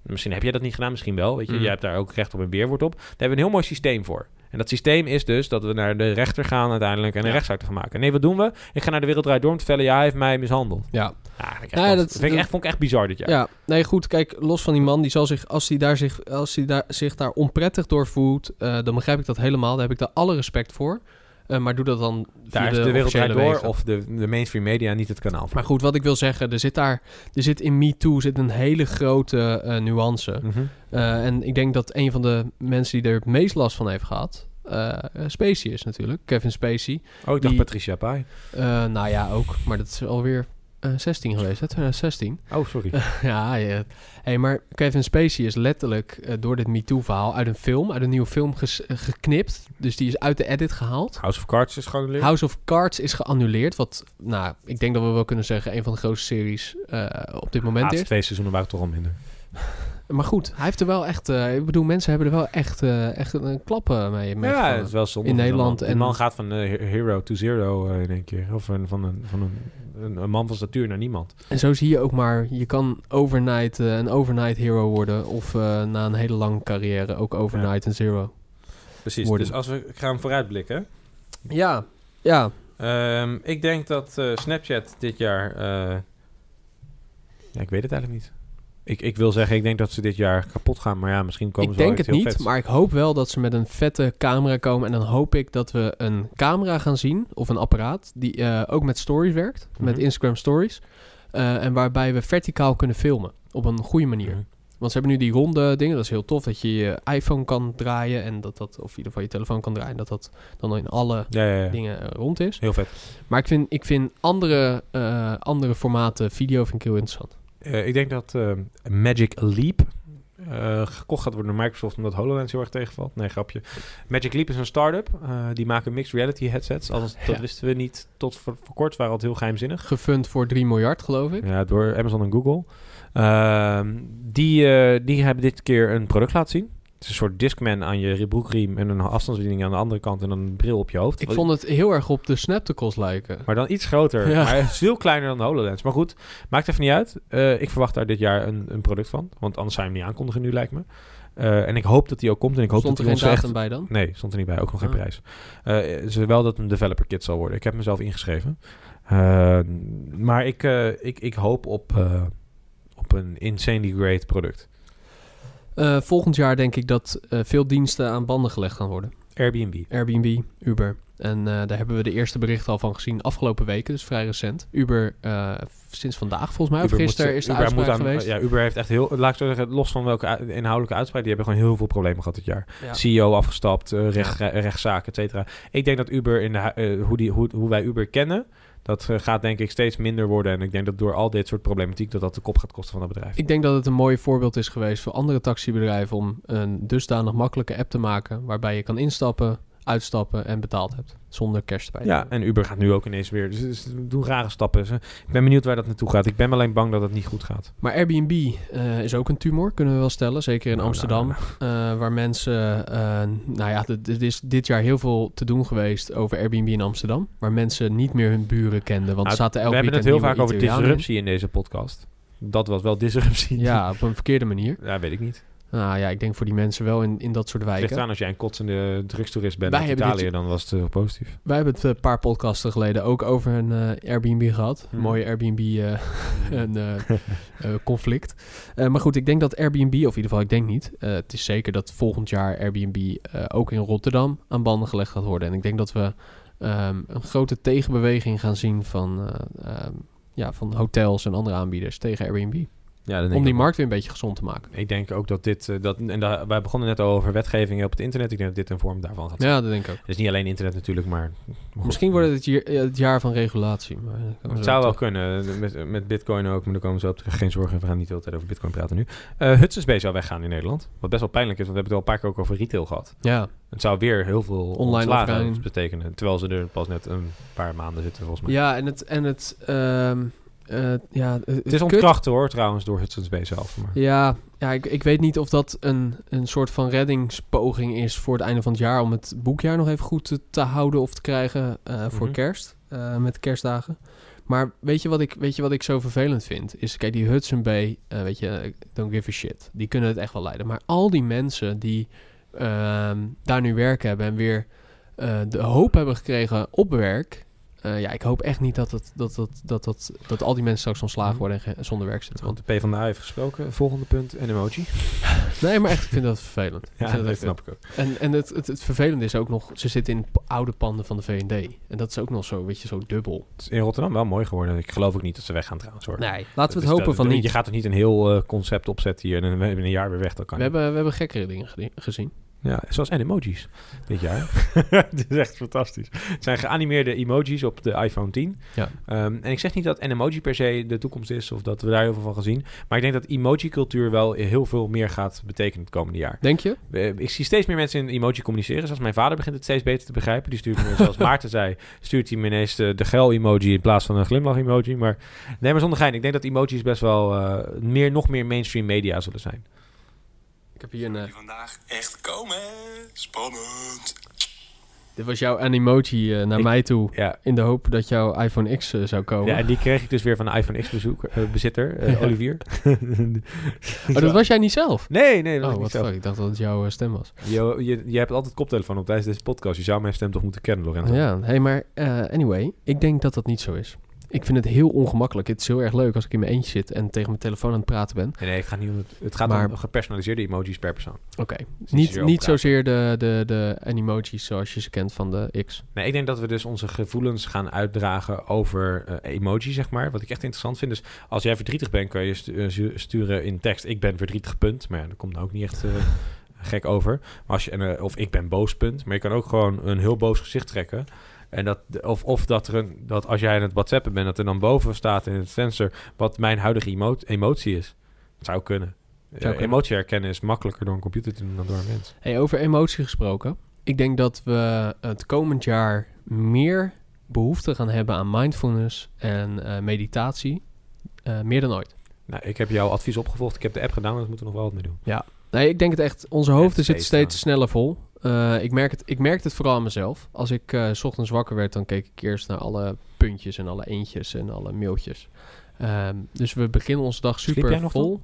Misschien heb jij dat niet gedaan, misschien wel. Weet je, Mhm. jij hebt daar ook recht op een weerwoord op. Daar hebben we een heel mooi systeem voor. En dat systeem is dus dat we naar de rechter gaan uiteindelijk en een Ja. rechtszaak te gaan maken. Nee, wat doen we? Ik ga naar de Wereldrijd door om te vertellen, ja, hij heeft mij mishandeld. Ja. Kans- dat- vind ik dat- echt, vond ik echt bizar dit jaar. Ja, nee, goed. Kijk, los van die man, die zal zich, als hij daar zich, als hij daar, zich daar onprettig door voelt, eh, dan begrijp ik dat helemaal. Daar heb ik daar alle respect voor. Eh, maar doe dat dan via Daar is de, Wereldrijd officiële door wegen. of de, de mainstream media niet het kanaal voor. Maar goed, wat ik wil zeggen, er zit daar, er zit in MeToo zit een hele grote eh, nuance. Mhm. Eh, en ik denk dat een van de mensen die er het meest last van heeft gehad, eh eh, Spacey is natuurlijk, Kevin Spacey. Oh, ik dacht Die- Patricia Pai. Nou ja, ook, maar dat is alweer 16 geweest, hè? 2016. Oh, sorry. ja, ja. Hey, maar Kevin Spacey is letterlijk eh, door dit MeToo-verhaal uit een film, uit een nieuwe film ges- eh, geknipt. Dus die is uit de edit gehaald. House of Cards is gewoon House of Cards is geannuleerd. Wat, nou, ik denk dat we wel kunnen zeggen, een van de grootste series eh, op dit De moment laatste is. twee seizoenen waren toch al minder. Maar goed, hij heeft er wel echt, eh, ik bedoel, mensen hebben er wel echt, eh, echt een klap eh, mee. mee Ja, het is wel zonde. In Nederland De en- man gaat van hero to zero in één keer. Of een, van, een, van een, een, een man van statuur naar niemand. En zo zie je ook maar, je kan overnight een overnight hero worden. Of na een hele lange carrière ook overnight een zero. Precies. Worden. Dus als we gaan vooruitblikken. Ja, ja. Ehm, ik denk dat Snapchat dit jaar... ja, ik weet het eigenlijk niet. Ik, ik wil zeggen, ik denk dat ze dit jaar kapot gaan. Maar ja, misschien komen ik ze wel denk iets het niet, vets. maar ik hoop wel dat ze met een vette camera komen. En dan hoop ik dat we een camera gaan zien, of een apparaat, die eh, ook met stories werkt. Met Mhm. Instagram stories. Eh, en waarbij we verticaal kunnen filmen. Op een goede manier. Mhm. Want ze hebben nu die ronde dingen. Dat is heel tof. Dat je je iPhone kan draaien. En dat dat, of in ieder geval je telefoon kan draaien. Dat dat dan in alle Ja, ja, ja. dingen eh, rond is. Heel vet. Maar ik vind, ik vind andere, andere formaten video vind ik heel interessant. Eh, ik denk dat eh, Magic Leap eh, gekocht gaat worden door Microsoft omdat HoloLens heel erg tegenvalt. Nee, grapje. Magic Leap is een start-up. Die maken mixed reality headsets. Althans, dat Ja. wisten we niet tot voor, voor kort. waren altijd heel geheimzinnig. Gefund voor 3 miljard, geloof ik. Ja, door Amazon en Google. Ehm, die, die hebben dit keer een product laten zien. Het is een soort Discman aan je broekriem en een afstandsbediening aan de andere kant en een bril op je hoofd. Ik vond het heel erg op de Snaptacles lijken. Maar dan iets groter. Ja. Maar veel kleiner dan de HoloLens. Maar goed, maakt even niet uit. Eh, ik verwacht daar dit jaar een, een product van. Want anders zou je hem niet aankondigen nu, lijkt me. Eh, en ik hoop dat die ook komt. En ik hoop Stond er geen datum echt... bij dan? Nee, stond er niet bij. Ook nog geen Ah. prijs. Eh het is wel dat het een developer kit zal worden. Ik heb mezelf ingeschreven. Eh, maar ik, eh, ik, ik hoop op, eh, op een insanely great product. Eh, volgend jaar denk ik dat eh, veel diensten aan banden gelegd gaan worden. Airbnb. Airbnb, Uber. En eh, daar hebben we de eerste berichten al van gezien afgelopen weken. Dus vrij recent. Uber sinds vandaag volgens mij. Of moet- gisteren is de Uber uitspraak aan- geweest. Ja, Uber heeft echt heel... Laat ik zo zeggen, los van welke inhoudelijke uitspraak... die hebben gewoon heel veel problemen gehad dit jaar. Ja. CEO afgestapt, recht, re- rechtszaken, et cetera. Ik denk dat Uber, in de, hoe, die, hoe, hoe wij Uber kennen... Dat eh, gaat denk ik steeds minder worden. En ik denk dat door al dit soort problematiek... dat dat de kop gaat kosten van dat bedrijf. Ik denk dat het een mooi voorbeeld is geweest voor andere taxibedrijven om een dusdanig makkelijke app te maken waarbij je kan instappen, uitstappen en betaald hebt zonder cash erbij. Ja, en Uber gaat nu ook ineens weer. Dus, dus doen rare stappen. Ik ben benieuwd waar dat naartoe gaat. Ik ben alleen bang dat het niet goed gaat. Maar Airbnb eh, is ook een tumor, kunnen we wel stellen. Zeker in Nou, Amsterdam. nou, eh, waar mensen... eh, nou ja, er is dit jaar heel veel te doen geweest over Airbnb in Amsterdam. Waar mensen niet meer hun buren kenden. Want Nou, zaten elk we hebben het heel vaak over Italianen in. disruptie in deze podcast. Dat was wel disruptie. Ja, op een verkeerde manier. Ja, weet ik niet. Nou ja, ik denk voor die mensen wel in, in dat soort Het ligt wijken. eraan als jij een kotsende drugstoerist bent hebben Italië, dit- dan was het heel positief. Wij hebben het een paar podcasten geleden ook over een eh, Airbnb gehad. Een Hmm. mooie Airbnb eh, een, eh, eh, conflict. Eh, maar goed, ik denk dat Airbnb, of in ieder geval ik denk niet. eh, het is zeker dat volgend jaar Airbnb eh, ook in Rotterdam aan banden gelegd gaat worden. En ik denk dat we ehm, een grote tegenbeweging gaan zien van, eh, ehm, ja, van hotels en andere aanbieders tegen Airbnb. Ja, Om die markt weer een beetje gezond te maken. Ik denk ook dat dit... eh, dat, en daar, wij begonnen net al over wetgevingen op het internet. Ik denk dat dit een vorm daarvan gaat zijn. Ja, dat denk ik ook. Is niet alleen internet natuurlijk, maar... Misschien wordt het het jaar, het jaar van regulatie. Maar, Het zo zou wel kunnen. Met, met bitcoin ook, maar daar komen zo op terug. Geen zorgen, we gaan niet de hele tijd over bitcoin praten nu. Eh Hudson's zou weggaan in Nederland. Wat best wel pijnlijk is, want we hebben het al een paar keer ook over retail gehad. Ja, Het zou weer heel veel Online betekenen. Terwijl ze er pas net een paar maanden zitten, volgens mij. Ja, en het... En het ehm, eh, ja, Het is ontkracht hoor, trouwens, door Hudson's Bay zelf. Maar... Ja, ja ik, ik weet niet of dat een, een soort van reddingspoging is voor het einde van het jaar... om het boekjaar nog even goed te, te houden of te krijgen eh, voor Mhm. kerst, eh, met de kerstdagen. Maar weet je, wat ik, weet je wat ik zo vervelend vind? Is, kijk, die Hudson Bay, eh, weet je, eh, don't give a shit. Die kunnen het echt wel leiden. Maar al die mensen die ehm, daar nu werk hebben en weer eh, de hoop hebben gekregen op werk... eh, ja, ik hoop echt niet dat, het, dat, dat, dat, dat, dat al die mensen straks ontslagen Mhm. worden en zonder werk zitten. Want de PvdA heeft gesproken. Volgende punt, een emoji. Nee, maar echt, ik vind dat vervelend. ik Ja, vind dat echt snap ik ook. En, en het, het, het vervelende is ook nog, ze zitten in p- oude panden van de V&D. En dat is ook nog zo, weet je, zo dubbel. Het is in Rotterdam wel mooi geworden. Ik geloof ook niet dat ze weggaan trouwens hoor. Nee, laten we Dat het hopen dat- van Je niet. gaat toch niet een heel eh, concept opzetten hier en dan hebben we een jaar weer weg. Dat kan We niet. hebben, we hebben gekkere dingen gezien. Ja, zoals en emojis dit jaar. Het is echt fantastisch. Het zijn geanimeerde emojis op de iPhone 10. Ja. Ehm, en ik zeg niet dat een emoji per se de toekomst is of dat we daar heel veel van gaan zien. Maar ik denk dat emoji-cultuur wel heel veel meer gaat betekenen het komende jaar. Denk je? Ik zie steeds meer mensen in emoji communiceren. Zoals mijn vader begint het steeds beter te begrijpen. Die stuurt me, zoals Maarten zei, stuurt hij me ineens de, de geil-emoji in plaats van een glimlach-emoji. Maar nee, maar zonder gein. Ik denk dat emojis best wel eh, meer, nog meer mainstream media zullen zijn. Ik heb hier een... eh, die vandaag echt komen. Spannend. dit was jouw emoji eh, naar Ik- mij toe. Ja, In de hoop dat jouw iPhone X eh, zou komen. Ja, en die kreeg ik dus weer van de iPhone X-bezitter, Ja. Olivier. oh, dat was jij niet zelf? Nee, nee, dat was Oh, ik wat niet zelf. fuck. Ik dacht dat het jouw stem was. Je, je, je hebt altijd koptelefoon op tijdens deze podcast. Je zou mijn stem toch moeten kennen, Lorenzo? Ja, hey, maar eh, anyway, ik denk dat dat niet zo is. Ik vind het heel ongemakkelijk. Het is heel erg leuk als ik in mijn eentje zit en tegen mijn telefoon aan het praten ben. Nee, nee, het gaat niet om het. Het gaat Maar- om gepersonaliseerde emojis per persoon. Oké, niet niet, zozeer niet oppraten. zozeer de, de, de animojis zoals je ze kent van de X. Nee, ik denk dat we dus onze gevoelens gaan uitdragen over eh emoji, zeg maar. Wat ik echt interessant vind. Dus als jij verdrietig bent, kan je eh, stu- sturen in tekst. Ik ben verdrietig, punt. Maar ja, dat komt nou ook niet echt eh, gek over. Maar als je, en, of ik ben boos, punt. Maar je kan ook gewoon een heel boos gezicht trekken. En dat, of, of dat, er een, dat als jij aan het whatsappen bent, dat er dan boven staat in het sensor wat mijn huidige emo- emotie is. Het zou kunnen. Eh, kunnen. emotie herkennen is makkelijker door een computer te doen dan door een mens. Hey, over emotie gesproken. Ik denk dat we het komend jaar meer behoefte gaan hebben aan mindfulness en eh, meditatie. eh, meer dan ooit. Nou, ik heb jouw advies opgevolgd. Ik heb de app gedaan, daar moeten we nog wel wat mee doen. Nee, ik denk het echt. Onze hoofden zitten steeds sneller vol. Eh, ik, merk het, ik merk het vooral aan mezelf. Als ik eh, s ochtends wakker werd, dan keek ik eerst naar alle puntjes en alle eentjes en alle mailtjes. Ehm, dus we beginnen onze dag super jij nog vol.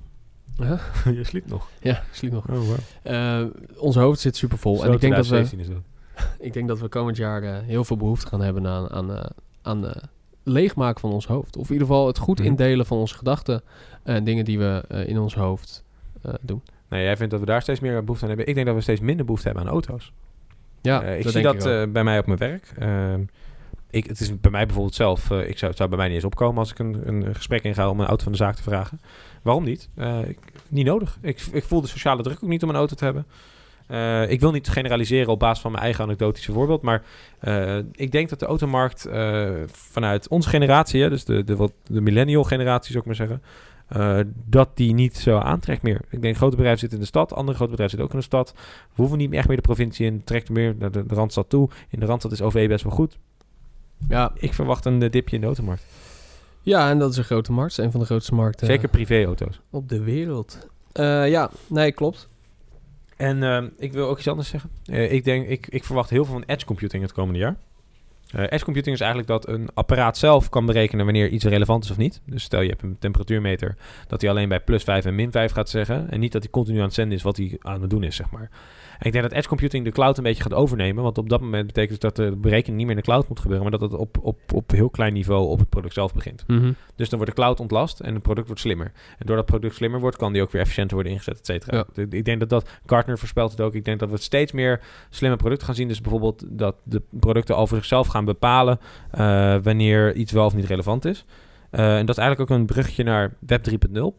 Huh? je sliep nog. Ja, sliep nog. Oh, wow. Onze hoofd zit super vol. en ik denk, dat we, dat. ik denk dat we komend jaar eh, heel veel behoefte gaan hebben aan, aan, aan leegmaken van ons hoofd. Of in ieder geval het goed Mhm. indelen van onze gedachten en dingen die we in ons hoofd doen. Nee, jij vindt dat we daar steeds meer behoefte aan hebben. Ik denk dat we steeds minder behoefte hebben aan auto's. Ja, Eh, ik dat zie dat ik eh, bij mij op mijn werk. Ehm, ik, het is bij mij bijvoorbeeld zelf... eh, ik zou, het zou bij mij niet eens opkomen als ik een, een gesprek inga om een auto van de zaak te vragen. Waarom niet? Ik, niet nodig. Ik, ik voel de sociale druk ook niet om een auto te hebben. Ik wil niet generaliseren op basis van mijn eigen anekdotische voorbeeld, maar ik denk dat de automarkt vanuit onze generatie, hè, dus de, de, wat, de millennial generatie zou ik maar zeggen, eh, dat die niet zo aantrekt meer. Ik denk grote bedrijven zitten in de stad, andere grote bedrijven zitten ook in de stad. We hoeven niet echt meer de provincie in, trekt meer naar de, de Randstad toe. In de Randstad is OV best wel goed. Ja. Ik verwacht een eh, dipje in de automarkt. ja, en dat is een grote markt. Een van de grootste markten Zeker privéauto's. op de wereld. Eh, ja, nee, klopt. En ehm, ik wil ook iets anders zeggen. Eh, ik, denk, ik, ik verwacht heel veel van edge computing het komende jaar. Eh, edge computing is eigenlijk dat een apparaat zelf kan berekenen wanneer iets relevant is of niet. Dus stel je hebt een temperatuurmeter, dat hij alleen bij plus 5 en min 5 gaat zeggen. En niet dat hij continu aan het zenden is wat hij aan het doen is, zeg maar. En ik denk dat edge computing de cloud een beetje gaat overnemen. Want op dat moment betekent het dat de berekening niet meer in de cloud moet gebeuren, maar dat het op, op, op heel klein niveau op het product zelf begint. Mhm. Dus dan wordt de cloud ontlast en het product wordt slimmer. En doordat het product slimmer wordt, kan die ook weer efficiënter worden ingezet, et cetera. Ja. Ik- denk dat dat, Gartner voorspelt het ook, ik denk dat we steeds meer slimme producten gaan zien. Dus bijvoorbeeld dat de producten voor zichzelf gaan bepalen eh, wanneer iets wel of niet relevant is. Eh, en dat is eigenlijk ook een bruggetje naar Web 3.0.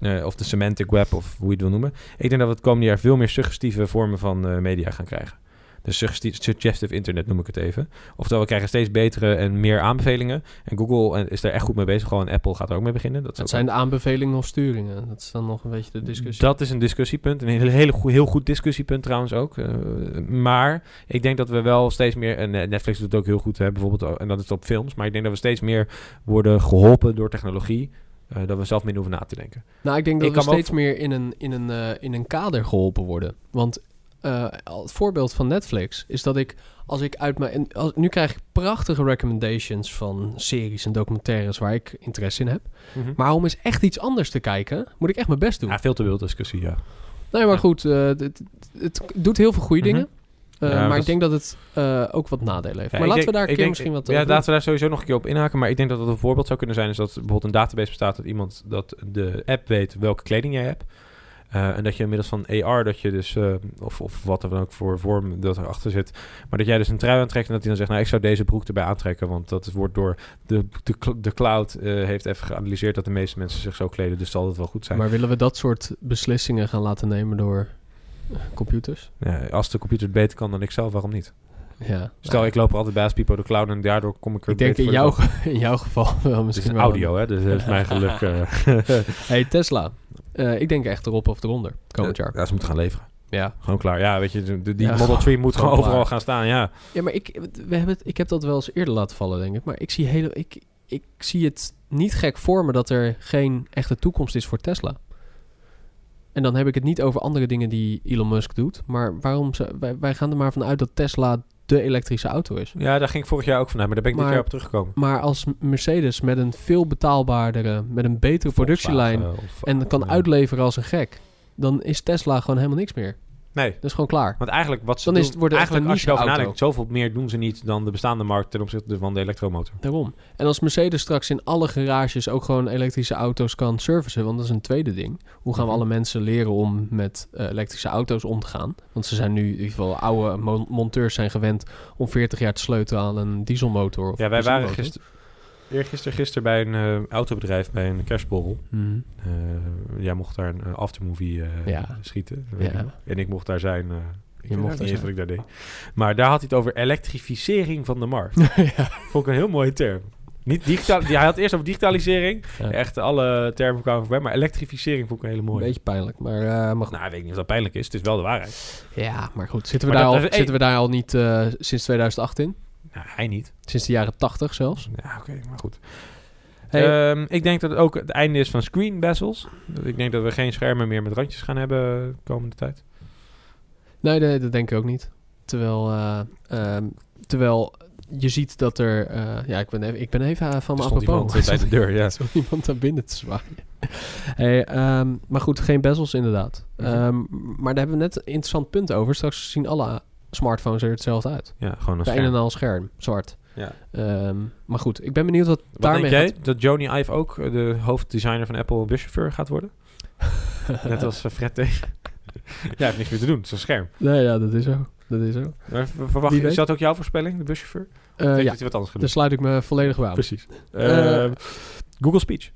Eh, of de semantic web, of hoe je het wil noemen. Ik denk dat we het komende jaar veel meer suggestieve vormen van eh, media gaan krijgen. Dus suggesti- suggestive internet noem ik het even. Oftewel, we krijgen steeds betere en meer aanbevelingen. En Google eh, is daar echt goed mee bezig. Gewoon Apple gaat er ook mee beginnen. Dat, ook zijn de aanbevelingen of sturingen. Dat is dan nog een beetje de discussie. dat is een discussiepunt. Een hele, hele goe- heel goed discussiepunt trouwens ook. Maar ik denk dat we wel steeds meer... En Netflix doet het ook heel goed, hè, bijvoorbeeld. En dat is op films. Maar ik denk dat we steeds meer worden geholpen door technologie. Eh, dat we zelf minder hoeven na te denken. Nou, ik denk dat Ik we ook steeds meer in een, in, een, eh, in een kader geholpen worden. Want al- het voorbeeld van Netflix is dat ik, als ik uit mijn... Als, nu krijg ik prachtige recommendations van series en documentaires waar ik interesse in heb. Maar om eens echt iets anders te kijken, moet ik echt mijn best doen. Ja, veel te wild discussie, ja. nee, maar ja. goed, het, het, het doet heel veel goede Mhm. dingen. Eh, Ja, maar dat ik denk dat het eh, ook wat nadelen heeft. Ja, maar laten denk- we daar een keer denk- misschien wat Ja, laten we daar sowieso nog een keer op inhaken. Maar ik denk dat het een voorbeeld zou kunnen zijn... is dat bijvoorbeeld een database bestaat... dat iemand dat de app weet welke kleding jij hebt. Eh, en dat je inmiddels van AR, dat je dus... of, of wat er dan ook voor vorm dat erachter zit... maar dat jij dus een trui aantrekt... en dat hij dan zegt... nou, ik zou deze broek erbij aantrekken... want dat wordt door de, de, de cloud... heeft even geanalyseerd... dat de meeste mensen zich zo kleden... dus zal het wel goed zijn. Maar willen we dat soort beslissingen gaan laten nemen door computers? Ja, als de computer het beter kan dan ik zelf, waarom niet? Ja. Stel, ik loop altijd bij als Pipo de Cloud... en daardoor kom ik er Ik denk in jouw, in jouw geval wel Het is misschien een wel. audio, hè? Dus dat is mijn geluk. eh. Hey, Tesla. Eh, ik denk echt erop of eronder komend jaar. Ja, ze moeten gaan leveren. Ja. Gewoon klaar. Ja, weet je, die Ja, Model 3 moet gewoon gewoon overal gaan staan, ja. Ja, maar ik, we hebben het, ik heb dat wel eens eerder laten vallen, denk ik. Maar ik zie, hele, ik, ik zie het niet gek voor me dat er geen echte toekomst is voor Tesla. En dan heb ik het niet over andere dingen die Elon Musk doet. Maar waarom ze, wij, wij gaan er maar vanuit dat Tesla de elektrische auto is. Ja, daar ging ik vorig jaar ook vanuit, maar daar ben ik dit jaar op teruggekomen. Maar als Mercedes met een veel betaalbaardere, met een betere productielijn Volkswagen en kan uitleveren als een gek, dan is Tesla gewoon helemaal niks meer. Nee, Dat is gewoon klaar. want eigenlijk wat ze Dan doen, is het- wordt eigenlijk als je erover nadenkt, zoveel meer doen ze niet dan de bestaande markt ten opzichte van de elektromotor. Daarom. En als Mercedes straks in alle garages ook gewoon elektrische auto's kan servicen, want dat is een tweede ding. Hoe gaan we Mhm. alle mensen leren om met eh, elektrische auto's om te gaan? Want ze zijn nu, in ieder geval oude mon- monteurs zijn gewend om 40 jaar te sleutelen aan een dieselmotor. Of Ja, wij waren benzinemotor. Gisteren, eergisteren gisteren bij een eh, autobedrijf, bij een kerstborrel. Eh, jij mocht daar een eh, aftermovie Ja. schieten. Ja. En ik mocht daar zijn. ik mocht niet eens wat ik daar deed. Maar daar had hij het over elektrificering van de markt. ja. Vond ik een heel mooie term. Niet digitaal, hij had eerst over digitalisering. Ja. Echt alle termen kwamen voorbij. Maar elektrificering vond ik een hele Een mooie. beetje pijnlijk, maar, maar goed. Nou, ik weet niet of dat pijnlijk is. Het is wel de waarheid. Ja, maar goed. Zitten we, Maar daar, dat- al, dat zitten we daar al niet sinds 2008 in? Nou, hij niet. Sinds de jaren 80 zelfs? Ja, oké, maar goed. Hey, Ehm, ik denk dat het ook het einde is van screen bezels. Ik denk dat we geen schermen meer met randjes gaan hebben de komende tijd. Nee, nee, dat denk ik ook niet. Terwijl, eh, ehm, terwijl je ziet dat er... eh, ja, ik ben even, ik ben even eh, van stond apropos. iemand eh, bij de deur, ja. Er stond iemand naar binnen te zwaaien. hey, ehm, maar goed, geen bezels inderdaad. Mhm. Maar daar hebben we net een interessant punt over. Straks zien alle smartphones er hetzelfde uit. Ja, gewoon een Bij een scherm. en al scherm, zwart. Ja. Ehm, maar goed, ik ben benieuwd wat, Wat daarmee denk jij? Dat Joni Ive ook eh, de hoofddesigner van Apple buschauffeur gaat worden? Net als uh, Fred T. ja, hij heeft niks meer te doen. Het is een scherm. Nee, ja, dat is zo. Dat is zo. Maar verwacht, je- is dat ook jouw voorspelling, de buschauffeur? Eh, denk ja, dat hij wat anders gaat daar sluit ik me volledig bij aan. Precies. Eh, Eh, Google Speech.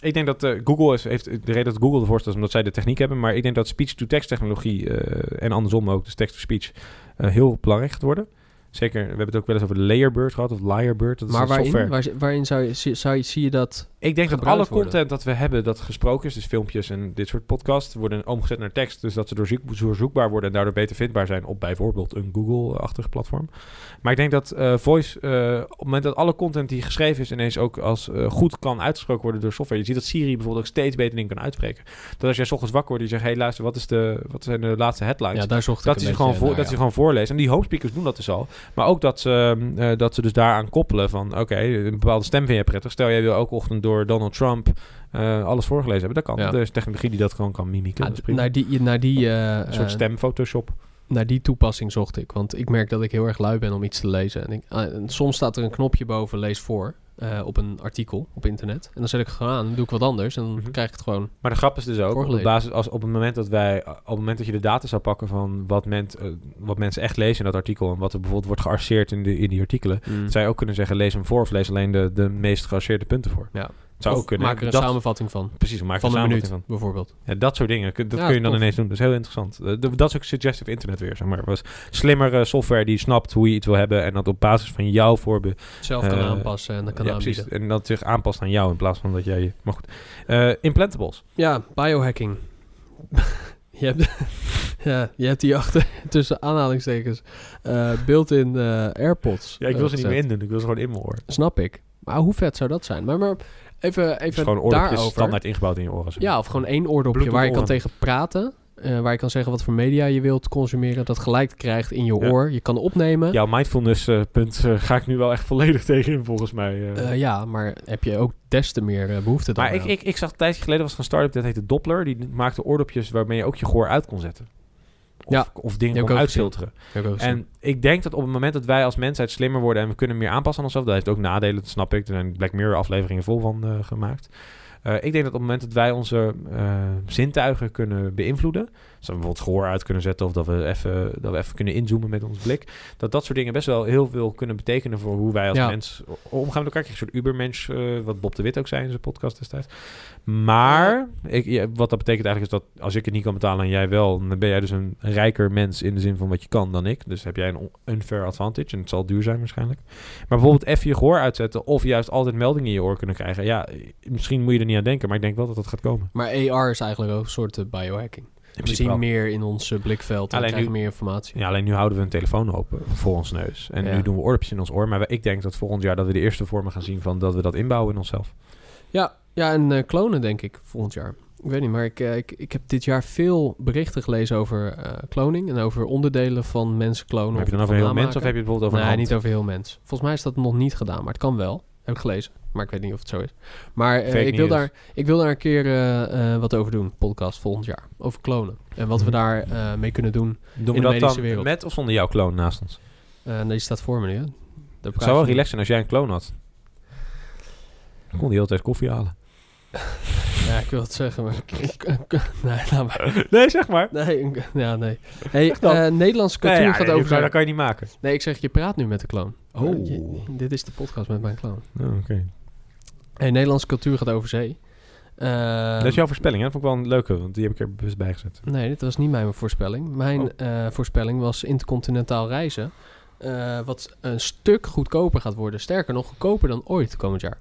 Ik denk dat eh, Google is, heeft de reden dat Google ervoor staat omdat zij de techniek hebben. Maar ik denk dat speech-to-text technologie eh, en andersom ook, dus text-to-speech, eh, heel belangrijk gaat worden. Zeker, we hebben het ook wel eens over de Layerbird gehad, of Liarbird. Dat is maar een waarin, software. waar, waarin zou je, zie- zou je, zie je dat... Ik denk dat alle worden. content dat we hebben dat gesproken is, dus filmpjes en dit soort podcasts, worden omgezet naar tekst. Dus dat ze doorzoek- doorzoekbaar worden en daardoor beter vindbaar zijn op bijvoorbeeld een Google-achtig platform. Maar ik denk dat eh, voice, eh, op het moment dat alle content die geschreven is ineens ook als eh, goed kan uitgesproken worden door software. Je ziet dat Siri bijvoorbeeld ook steeds beter dingen kan uitspreken. Dat als jij 's ochtends wakker wordt en je zegt, hey luister, wat, is de, wat zijn de laatste headlines? Ja, daar zocht ik dat een hij ze beetje gewoon, voor, dat hij gewoon voorleest. En die home speakers doen dat dus al. Maar ook dat ze, eh, dat ze dus daaraan koppelen van... oké, een bepaalde stem vind je prettig. Stel, jij wil elke ochtend door Donald Trump eh, alles voorgelezen hebben. Dat kan. Ja. Er is technologie die dat gewoon kan mimiken. Ah, naar die, naar, die, eh, een soort eh, stem Photoshop. naar die toepassing zocht ik. Want ik merk dat ik heel erg lui ben om iets te lezen. En, ik, en soms staat er een knopje boven lees voor eh, op een artikel op internet. En dan zet ik het gewoon aan, dan doe ik wat anders. En dan Mhm. krijg ik het gewoon... Maar de grap is dus ook, op, basis, als, op het moment dat wij, op het moment dat je de data zou pakken van wat, eh, wat mensen echt lezen in dat artikel en wat er bijvoorbeeld wordt gearseerd in, de, in die artikelen, Mm. zou je ook kunnen zeggen, lees hem voor of lees alleen de, de meest gearseerde punten voor. Ja. Zou Of ook kunnen. maak er een dat, samenvatting van. Precies, maak er Van een samenvatting minuut, van. bijvoorbeeld. Ja, dat soort dingen. Dat Ja, kun je dan tof. ineens doen. Dat is heel interessant. Eh, dat is ook suggestive internet weer, zeg maar. Was slimmere software die snapt hoe je iets wil hebben en dat op basis van jouw voorbeeld Zelf kan Eh, aanpassen en dan kan ja, aanbieden. precies. En dat zich aanpast aan jou in plaats van dat jij... Maar goed. Eh, implantables. Ja, biohacking. je, hebt, ja, je hebt die achter, tussen aanhalingstekens, eh built-in AirPods. Ja, ik wil ze niet meer indoen. Ik wil ze gewoon in oor. Snap ik. Maar hoe vet zou dat zijn? Maar, maar even, even gewoon oordopjes daarover. standaard ingebouwd in je oren. zeg. Ja, of gewoon één oordopje Bluetooth waar je kan tegen praten. eh, waar je kan zeggen wat voor media je wilt consumeren. Dat gelijk krijgt in je Ja. oor. Je kan opnemen. Jouw mindfulness eh, punt eh, ga ik nu wel echt volledig tegen in volgens mij. ja, maar heb je ook des te meer eh, behoefte dan maar ik, ik, ik zag een tijdje geleden was er een start-up dat heette Doppler. Die maakte oordopjes waarmee je ook je gehoor uit kon zetten. Of, Ja, of dingen kon uitfilteren. En ik denk dat op het moment dat wij als mensheid slimmer worden en we kunnen meer aanpassen aan onszelf, dat heeft ook nadelen, dat snap ik. Er zijn Black Mirror afleveringen vol van eh, gemaakt. Eh, ik denk dat op het moment dat wij onze eh, zintuigen kunnen beïnvloeden, we bijvoorbeeld gehoor uit kunnen zetten of dat we, even, dat we even kunnen inzoomen met ons blik, dat dat soort dingen best wel heel veel kunnen betekenen voor hoe wij als Ja. mens omgaan met elkaar. Een soort ubermensch, eh, wat Bob de Wit ook zei in zijn podcast destijds. Maar ik, ja, wat dat betekent eigenlijk is dat als ik het niet kan betalen en jij wel, dan ben jij dus een rijker mens in de zin van wat je kan dan ik. Dus heb jij een unfair advantage en het zal duur zijn waarschijnlijk. Maar bijvoorbeeld even je gehoor uitzetten of juist altijd meldingen in je oor kunnen krijgen. Ja, misschien moet je er niet aan denken, maar ik denk wel dat dat gaat komen. Maar AR is eigenlijk ook een soort eh, biohacking. We zien meer in ons eh, blikveld en Alleen krijgen nu- meer informatie. Ja, alleen nu houden we een telefoon open voor ons neus. En Ja. nu doen we oordopjes in ons oor. Maar ik denk dat volgend jaar dat we de eerste vormen gaan zien van dat we dat inbouwen in onszelf. Ja, ja en eh, klonen denk ik volgend jaar. Ik weet niet, maar ik, eh, ik, ik heb dit jaar veel berichten gelezen over eh, kloning en over onderdelen van mensen klonen. Maar heb je dan over heel mens of heb je het bijvoorbeeld over nee, niet over heel mens. Volgens mij is dat nog niet gedaan, maar het kan wel. Heb ik gelezen, maar ik weet niet of het zo is. Maar eh, ik, wil news. daar, ik wil daar een keer eh, eh, wat over doen, podcast volgend jaar, over klonen. En wat we Mhm. daar mee kunnen doen. Doen in we de dat medische dan wereld. met of zonder jouw kloon naast ons? Eh die staat voor me nu. Het zou wel relaxed zijn als jij een kloon had. Dan kon die hele tijd koffie halen. Ja, ik wil het zeggen, maar... nee, maar. Nee, zeg maar. Nee, ja, nee. Hey, Nederlandse cultuur Nee, ja, gaat nee, over... zijn- dat kan je niet maken. Nee, ik zeg, je praat nu met de kloon. Oh. Je- dit is de podcast met mijn kloon. Oh, Oké. Hey, Nederlandse cultuur gaat over zee. Dat is jouw voorspelling, hè? Dat vond ik wel een leuke, want die heb ik er bewust bij gezet. Nee, dit was niet mijn voorspelling. Mijn Oh. eh, voorspelling was intercontinentaal reizen. eh, wat een stuk goedkoper gaat worden. Sterker nog, goedkoper dan ooit komend jaar.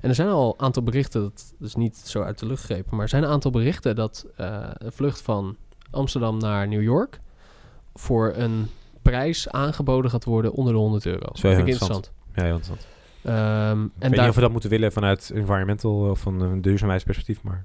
En er zijn al een aantal berichten, dat is niet zo uit de lucht gegrepen, maar er zijn een aantal berichten dat eh, een vlucht van Amsterdam naar New York voor een prijs aangeboden gaat worden onder de 100 euro. Dat wel vind ik interessant. interessant. Ja, heel interessant. Ik en weet niet of we dat moeten willen vanuit environmental of van een duurzaamheidsperspectief, maar...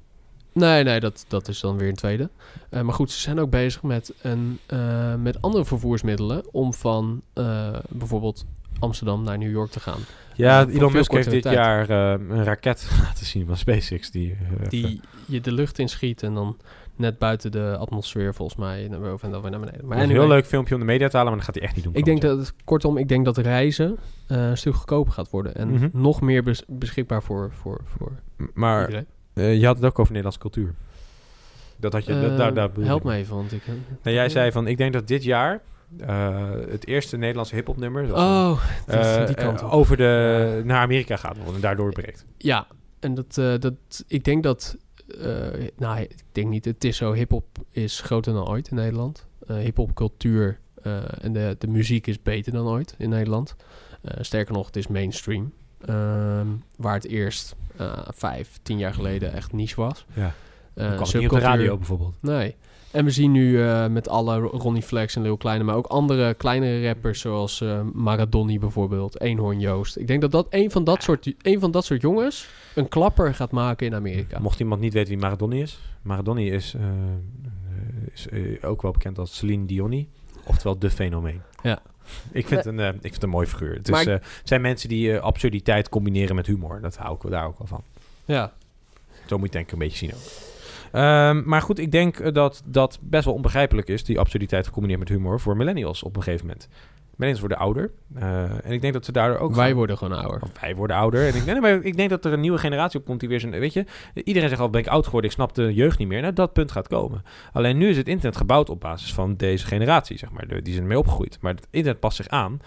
Nee, nee, dat, dat is dan weer een tweede. Eh, maar goed, ze zijn ook bezig met, een, eh, met andere vervoersmiddelen om van eh, bijvoorbeeld Amsterdam naar New York te gaan. Ja, Elon Musk heeft dit tijd. jaar een raket laten zien van SpaceX. Die, Die je de lucht inschiet en dan net buiten de atmosfeer volgens mij naar boven en dan weer naar beneden. Maar een heel leuk filmpje om de media te halen, maar dat gaat hij echt niet doen. Ik denk dat, het- kortom, ik denk dat reizen eh, een stuk goedkoper gaat worden. En Mhm. nog meer bes- beschikbaar voor, voor, voor. Maar eh, je had het ook over Nederlandse cultuur. Dat had je... dat, daar, daar help me even, want ik... Nou, jij zei van, ik denk dat dit jaar het eerste Nederlandse hip-hop nummer Oh, een, die, die kant over de, naar Amerika gaat worden en daardoor breekt. Ja, En dat, dat, ik denk dat, eh, nou, ik denk niet, het is zo, hip-hop is groter dan ooit in Nederland. Eh hip-hop cultuur eh, en de, de muziek is beter dan ooit in Nederland. Sterker nog, het is mainstream. Ehm, waar het eerst vijf, tien jaar geleden echt niche was. Ja. Kan het niet op de radio bijvoorbeeld. Nee. En we zien nu eh, met alle Ro- Ronnie Flex en Lil Kleine, maar ook andere kleinere rappers zoals eh Maradoni bijvoorbeeld, Eenhoorn Joost. Ik denk dat dat een van dat, soort, een van dat soort jongens een klapper gaat maken in Amerika. Mocht iemand niet weten wie Maradoni is. Maradoni is, eh, is ook wel bekend als Celine Dion. Oftewel de fenomeen. Ja. Ik vind, een, ik vind het een mooi figuur. Het, is, zijn mensen die absurditeit combineren met humor. Dat hou ik daar ook wel van. Ja. Zo moet je denk ik een beetje zien ook. Ehm, maar goed, ik denk eh, dat dat best wel onbegrijpelijk is, die absurditeit gecombineerd met humor, voor millennials op een gegeven moment. Millennials worden ouder. eh, en ik denk dat ze daardoor ook... Wij gaan- worden gewoon ouder. Of wij worden ouder. En ik, nee, maar ik denk dat er een nieuwe generatie op komt die weer zijn... Weet je, iedereen zegt al, ben ik oud geworden, ik snap de jeugd niet meer. Nou, dat punt gaat komen. Alleen nu is het internet gebouwd op basis van deze generatie, zeg maar. Die zijn ermee opgegroeid. Maar het internet past zich aan.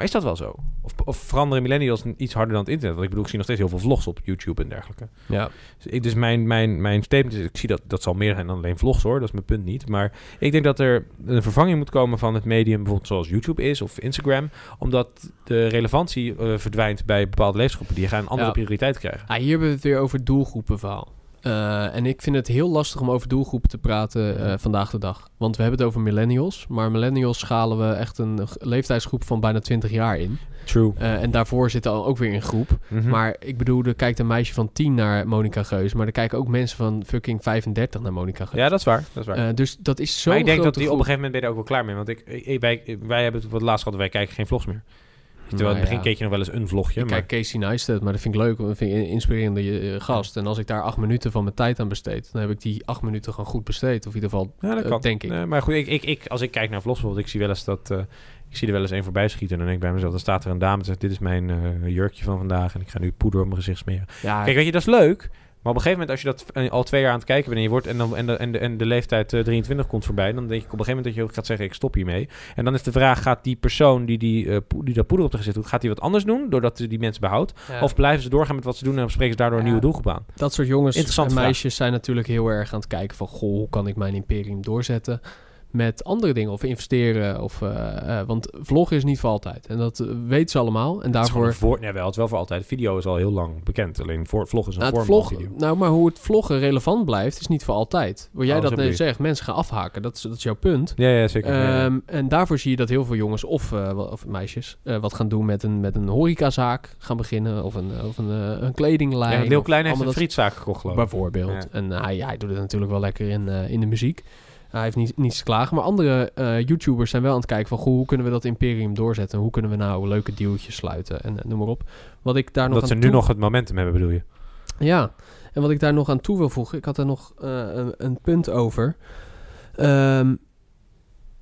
Maar is dat wel zo? Of, of veranderen millennials iets harder dan het internet? Want ik bedoel, ik zie nog steeds heel veel vlogs op YouTube en dergelijke. Ja. Dus, ik, dus mijn, mijn, mijn statement is, ik zie dat, dat zal meer zijn dan alleen vlogs hoor, dat is mijn punt niet. Maar ik denk dat er een vervanging moet komen van het medium bijvoorbeeld zoals YouTube is of Instagram. Omdat de relevantie eh, verdwijnt bij bepaalde leeftijdsgroepen. Die gaan een andere Ja. prioriteit krijgen. Ah, hier hebben we het weer over doelgroepenverhaal. Eh, en ik vind het heel lastig om over doelgroepen te praten eh, vandaag de dag. Want we hebben het over millennials. Maar millennials schalen we echt een leeftijdsgroep van bijna 20 jaar in. True. Eh, en daarvoor zit al ook weer een groep. Mhm. Maar ik bedoel, er kijkt een meisje van 10 naar Monica Geus. Maar er kijken ook mensen van fucking 35 naar Monica Geus. ja, dat is waar. Dat is waar. Dus dat is zo maar ik denk dat die op een gegeven moment ben je er ook wel klaar mee. Want ik, ik- wij, wij hebben het wat laatst gehad, wij kijken geen vlogs meer. Terwijl in het Nou begin ja. keek je nog wel eens een vlogje. Ik maar... kijk Casey Neistat, maar dat vind ik leuk. Dat vind ik een inspirerende eh, gast. En als ik daar acht minuten van mijn tijd aan besteed... dan heb ik die acht minuten gewoon goed besteed. Of in ieder geval, Ja, dat eh, kan. denk ik. Nee, maar goed, ik, ik, ik, als ik kijk naar vlogs bijvoorbeeld, ik zie wel eens dat... eh, ik zie er wel eens een voorbij schieten en dan denk ik bij mezelf... dan staat er een dame en zegt, dit is mijn jurkje van vandaag... en ik ga nu poeder op mijn gezicht smeren. Ja, Kijk, weet je, dat is leuk... Maar op een gegeven moment, als je dat eh, al twee jaar aan het kijken bent en je wordt en, dan, en, de, en, de, en de leeftijd eh, 23 komt voorbij, dan denk ik op een gegeven moment dat je ook gaat zeggen: ik stop hiermee. En dan is de vraag: gaat die persoon die, die, eh, die dat poeder op de gezicht doet, gaat die wat anders doen doordat ze die mensen behoudt? ja. Of blijven ze doorgaan met wat ze doen en spreken ze daardoor een nieuwe doelgroep aan? dat soort jongens en vraag. meisjes zijn natuurlijk heel erg aan het kijken van... goh, hoe kan ik mijn imperium doorzetten met andere dingen of investeren? Of, eh, eh, want vloggen is niet voor altijd. En dat eh, weten ze allemaal. En Het is daarvoor... een voor, ja, wel, het is wel voor altijd. Video is al heel lang bekend. Alleen voor, vlog is een Nou, het vorm van video. nou, maar hoe het vloggen relevant blijft, is niet voor altijd. Wat jij Oh, dat net zegt, mensen gaan afhaken. Dat is, dat is jouw punt. Ja, ja zeker. Ja, ja. Ehm, en daarvoor zie je dat heel veel jongens of, of meisjes wat gaan doen met een, met een horecazaak gaan beginnen. Of een, of een, een kledinglijn. ja, Leeuw of Klein heeft een frietzaak gekocht, geloof ik. Bijvoorbeeld. En hij, hij doet het natuurlijk wel lekker in, in de muziek. Hij heeft niet, niets te klagen. Maar andere eh, YouTubers zijn wel aan het kijken van... Goh, hoe kunnen we dat imperium doorzetten? Hoe kunnen we nou leuke dealtjes sluiten? En eh, noem maar op. Wat ik daar nog Omdat ze aan nu toe- nog het momentum hebben, bedoel je? Ja, en wat ik daar nog aan toe wil voegen, ik had er nog eh, een, een punt over. Ehm,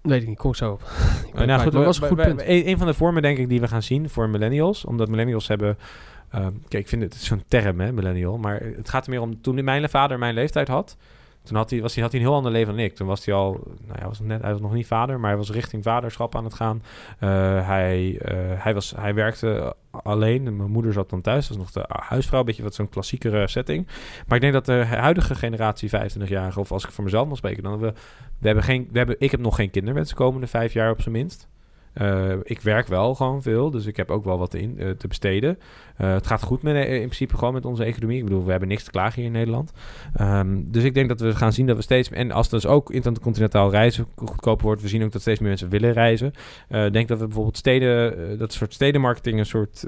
weet ik niet, kom ik zo op. ik ben nou, goed, maar was een goed we- punt. we- Een, van de vormen, denk ik, die we gaan zien voor millennials. Omdat millennials hebben... ehm, kijk, ik vind het, het zo'n term, hè, millennial. Maar het gaat er meer om... Toen mijn vader mijn leeftijd had... Toen had hij, was hij, had hij een heel ander leven dan ik. Toen was hij al... Nou ja, was net, hij was nog niet vader, maar hij was richting vaderschap aan het gaan. Eh, hij, eh, hij, was, hij werkte alleen. En mijn moeder zat dan thuis. Dat was nog de huisvrouw. Een beetje wat zo'n klassiekere setting. Maar ik denk dat de huidige generatie 25-jarigen... Of als ik voor mezelf mag spreken... Dan we, we hebben geen, we hebben, ik heb nog geen kinderwens de komende vijf jaar op zijn minst. Eh, ik werk wel gewoon veel, dus ik heb ook wel wat in, te besteden. Eh, het gaat goed met, eh, in principe gewoon met onze economie. Ik bedoel, we hebben niks te klagen hier in Nederland. Ehm, dus ik denk dat we gaan zien dat we steeds... En als dus ook intercontinentaal reizen goedkoper wordt... we zien ook dat steeds meer mensen willen reizen. Eh, Ik denk dat we bijvoorbeeld steden... dat soort stedenmarketing een soort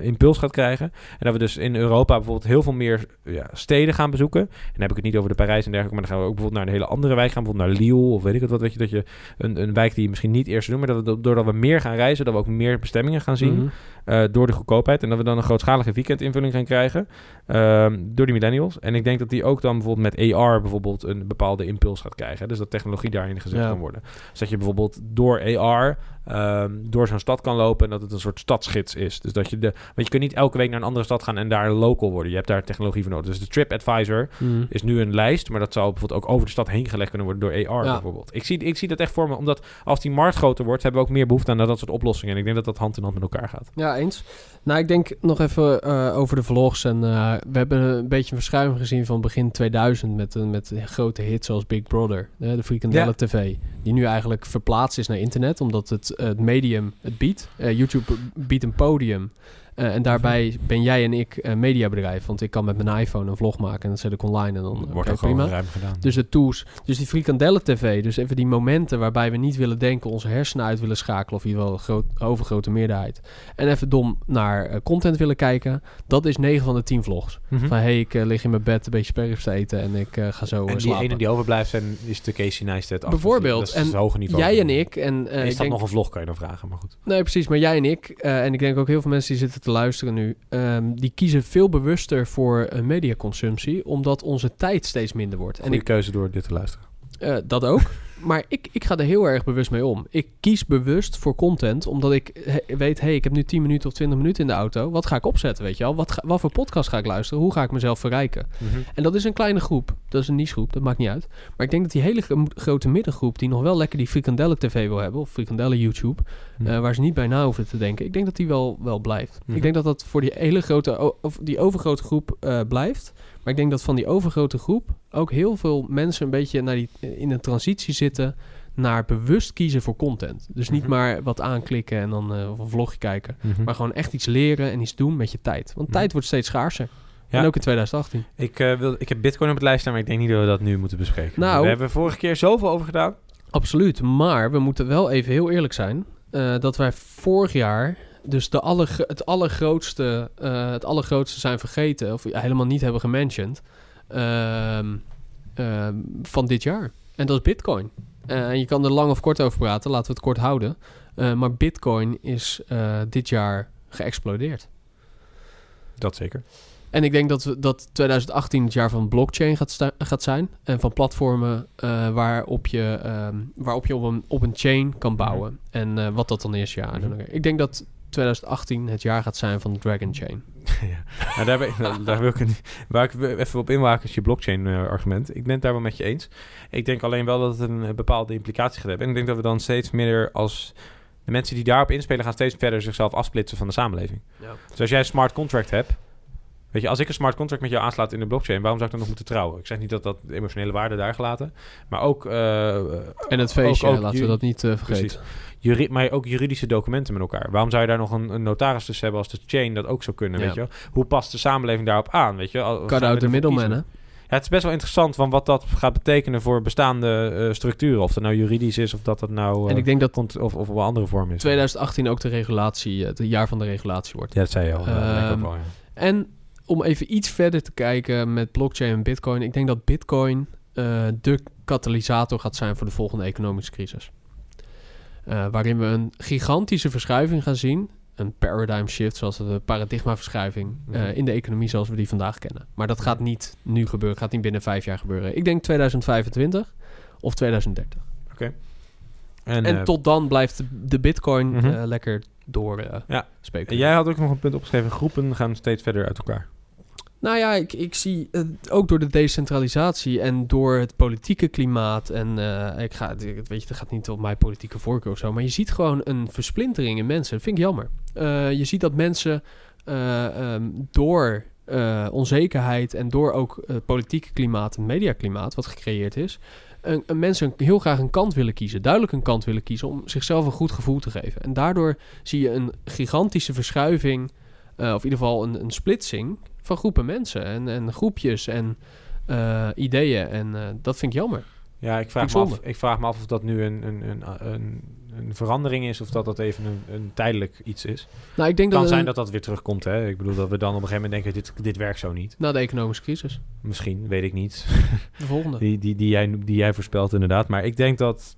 impuls gaat krijgen. En dat we dus in Europa bijvoorbeeld heel veel meer ja, steden gaan bezoeken. En dan heb ik het niet over de Parijs en dergelijke... maar dan gaan we ook bijvoorbeeld naar een hele andere wijk gaan. Bijvoorbeeld naar Lille of weet ik het wat. Weet je, dat je een, een wijk die je misschien niet eerst doen... maar dat we, doordat we meer gaan reizen... dat we ook meer bestemmingen gaan zien... Mhm. door de goedkoopheid. En dat we dan een grootschalige weekendinvulling gaan krijgen. ehm, door die millennials. En ik denk dat die ook dan bijvoorbeeld met AR bijvoorbeeld een bepaalde impuls gaat krijgen. Dus dat technologie daarin gezet Ja. kan worden. Dus dat je bijvoorbeeld door AR ehm, door zo'n stad kan lopen en dat het een soort stadsgids is. Dus dat je de, want je kunt niet elke week naar een andere stad gaan en daar local worden. Je hebt daar technologie voor nodig. Dus de TripAdvisor Mhm. is nu een lijst, maar dat zou bijvoorbeeld ook over de stad heen gelegd kunnen worden door AR Ja. bijvoorbeeld. Ik zie, ik zie dat echt voor me, omdat als die markt groter wordt, hebben we ook meer behoefte aan dat soort oplossingen. En ik denk dat dat hand in hand met elkaar gaat. Ja, eens. Nou, ik denk nog even eh, over de vlogs. En eh, we hebben een beetje een verschuiving gezien van begin 2000 met, een met grote hits zoals Big Brother, de Frikandelle Ja. TV. Die nu eigenlijk verplaatst is naar internet, omdat het, het medium het biedt. Eh, YouTube biedt een podium. Eh, en daarbij ben jij en ik een mediabedrijf. Want ik kan met mijn iPhone een vlog maken en dat zet ik online en dan wordt ook gewoon prima. ruim gedaan. Dus de tools, dus die frikandellen tv, dus even die momenten waarbij we niet willen denken, onze hersenen uit willen schakelen, of in ieder geval een groot, overgrote meerderheid. En even dom naar eh, content willen kijken, dat is 9 van de 10 vlogs. Mhm. Van hey, ik eh, lig in mijn bed een beetje sperrips te eten en ik eh, ga zo eh, en die ene die overblijft zijn, is de Casey Neistat. Bijvoorbeeld. Dat is En niveau. Jij en ik, en eh, is dat denk, nog een vlog, kan je dan vragen, maar goed. nee precies, maar jij en ik, eh, en ik denk ook heel veel mensen die zitten te luisteren nu, ehm, die kiezen veel bewuster voor uh, mediaconsumptie, omdat onze tijd steeds minder wordt. Goeie en ik, keuze door dit te luisteren. Eh, dat ook. Maar ik, ik ga er heel erg bewust mee om. Ik kies bewust voor content, omdat ik he- weet... hey, ik heb nu 10 minuten of 20 minuten in de auto. Wat ga ik opzetten, weet je wel? Wat, ga- wat voor podcast ga ik luisteren? Hoe ga ik mezelf verrijken? En dat is een kleine groep. Dat is een niche groep, dat maakt niet uit. Maar ik denk dat die hele gro- grote middengroep... die nog wel lekker die frikandellen tv wil hebben... of frikandellen YouTube... Hm. eh, waar ze niet bij na hoeven te denken... ik denk dat die wel, wel blijft. Mhm. Ik denk dat dat voor die hele grote... of die overgrote groep eh, blijft... Maar ik denk dat van die overgrote groep ook heel veel mensen een beetje naar die, in een transitie zitten naar bewust kiezen voor content. Dus niet Mhm. maar wat aanklikken en dan eh, of een vlogje kijken. Mhm. Maar gewoon echt iets leren en iets doen met je tijd. Want Mhm. tijd wordt steeds schaarser. Ja. En ook in 2018. Ik, eh, wil, ik heb Bitcoin op het lijst staan, maar ik denk niet dat we dat nu moeten bespreken. Nou- we hebben vorige keer zoveel over gedaan. Absoluut. Maar we moeten wel even heel eerlijk zijn. eh, dat wij vorig jaar dus de aller, het, allergrootste, eh, het allergrootste zijn vergeten. Of helemaal niet hebben gementiond. ehm, ehm, van dit jaar. En dat is bitcoin. Eh, En je kan er lang of kort over praten. Laten we het kort houden. Eh, maar bitcoin is eh, dit jaar geëxplodeerd. Dat zeker. En ik denk dat, we, dat 2018 het jaar van blockchain gaat, gaat zijn. En van platformen eh, waarop je, ehm, waarop je op, een, op een chain kan bouwen. En eh, wat dat dan is, ja. Know. Ik denk dat 2018 het jaar gaat zijn van de Dragon Chain. ja. nou, daar, ik- nou, daar wil ik, een- waar ik even op inwaken is je blockchain-argument. ik ben het daar wel met je eens. Ik denk alleen wel dat het een eh, bepaalde implicatie gaat hebben. En ik denk dat we dan steeds meer als... De mensen die daarop inspelen gaan steeds verder zichzelf afsplitsen van de samenleving. Ja. Dus als jij een smart contract hebt... Weet je, als ik een smart contract met jou aansluit in de blockchain... waarom zou ik dan nog moeten trouwen? Ik zeg niet dat dat de emotionele waarde daar gelaten. Maar ook... eh, En het feestje, ook- ook laten we dat niet eh, vergeten. Precies. Juri- maar ook juridische documenten met elkaar. Waarom zou je daar nog een, een notaris tussen hebben als de chain dat ook zou kunnen, Ja. weet je? Hoe past de samenleving daarop aan, weet je? Al- gaan Cut out de middleman, hè? Ja, het is best wel interessant van wat dat gaat betekenen voor bestaande eh, structuren. Of dat nou juridisch is of dat dat nou... En eh, ik denk dat cont- of, of op een andere vorm is. 2018 ook de regulatie, eh, het jaar van de regulatie wordt. Ja, dat zei je al. Ook Ehm, wel, ja. En om even iets verder te kijken met blockchain en bitcoin. Ik denk dat bitcoin de katalysator gaat zijn voor de volgende economische crisis. Eh, waarin we een gigantische verschuiving gaan zien. Een paradigm shift, zoals de paradigmaverschuiving Mhm. in de economie zoals we die vandaag kennen. Maar dat gaat niet nu gebeuren, gaat niet binnen vijf jaar gebeuren. Ik denk 2025 of 2030. En, En eh, tot dan blijft de, bitcoin Mhm. lekker door Ja. jij had ook nog een punt opgeschreven. Groepen gaan steeds verder uit elkaar. Nou ja, ik, ik zie eh, ook door de decentralisatie en door het politieke klimaat. En eh, ik ga, weet je, het gaat niet om mijn politieke voorkeur of zo. Maar je ziet gewoon een versplintering in mensen. Dat vind ik jammer. Eh, je ziet dat mensen eh, ehm, door onzekerheid en door ook het politieke klimaat en mediaklimaat wat gecreëerd is. Een, een mensen heel graag een kant willen kiezen, duidelijk een kant willen kiezen om zichzelf een goed gevoel te geven. En daardoor zie je een gigantische verschuiving, of in ieder geval een, een splitsing van groepen mensen en, en groepjes en eh, ideeën. En eh, dat vind ik jammer. Ja, ik vraag, me af, ik vraag me af of dat nu een, een, een, een, een verandering is... of dat dat even een, een tijdelijk iets is. Nou, ik denk Het kan dat zijn dat dat weer terugkomt, hè. Ik bedoel dat we dan op een gegeven moment denken... dit, dit werkt zo niet. na de economische crisis, Misschien, weet ik niet. de volgende. Die, die, die, jij, die jij voorspelt inderdaad. Maar ik denk dat...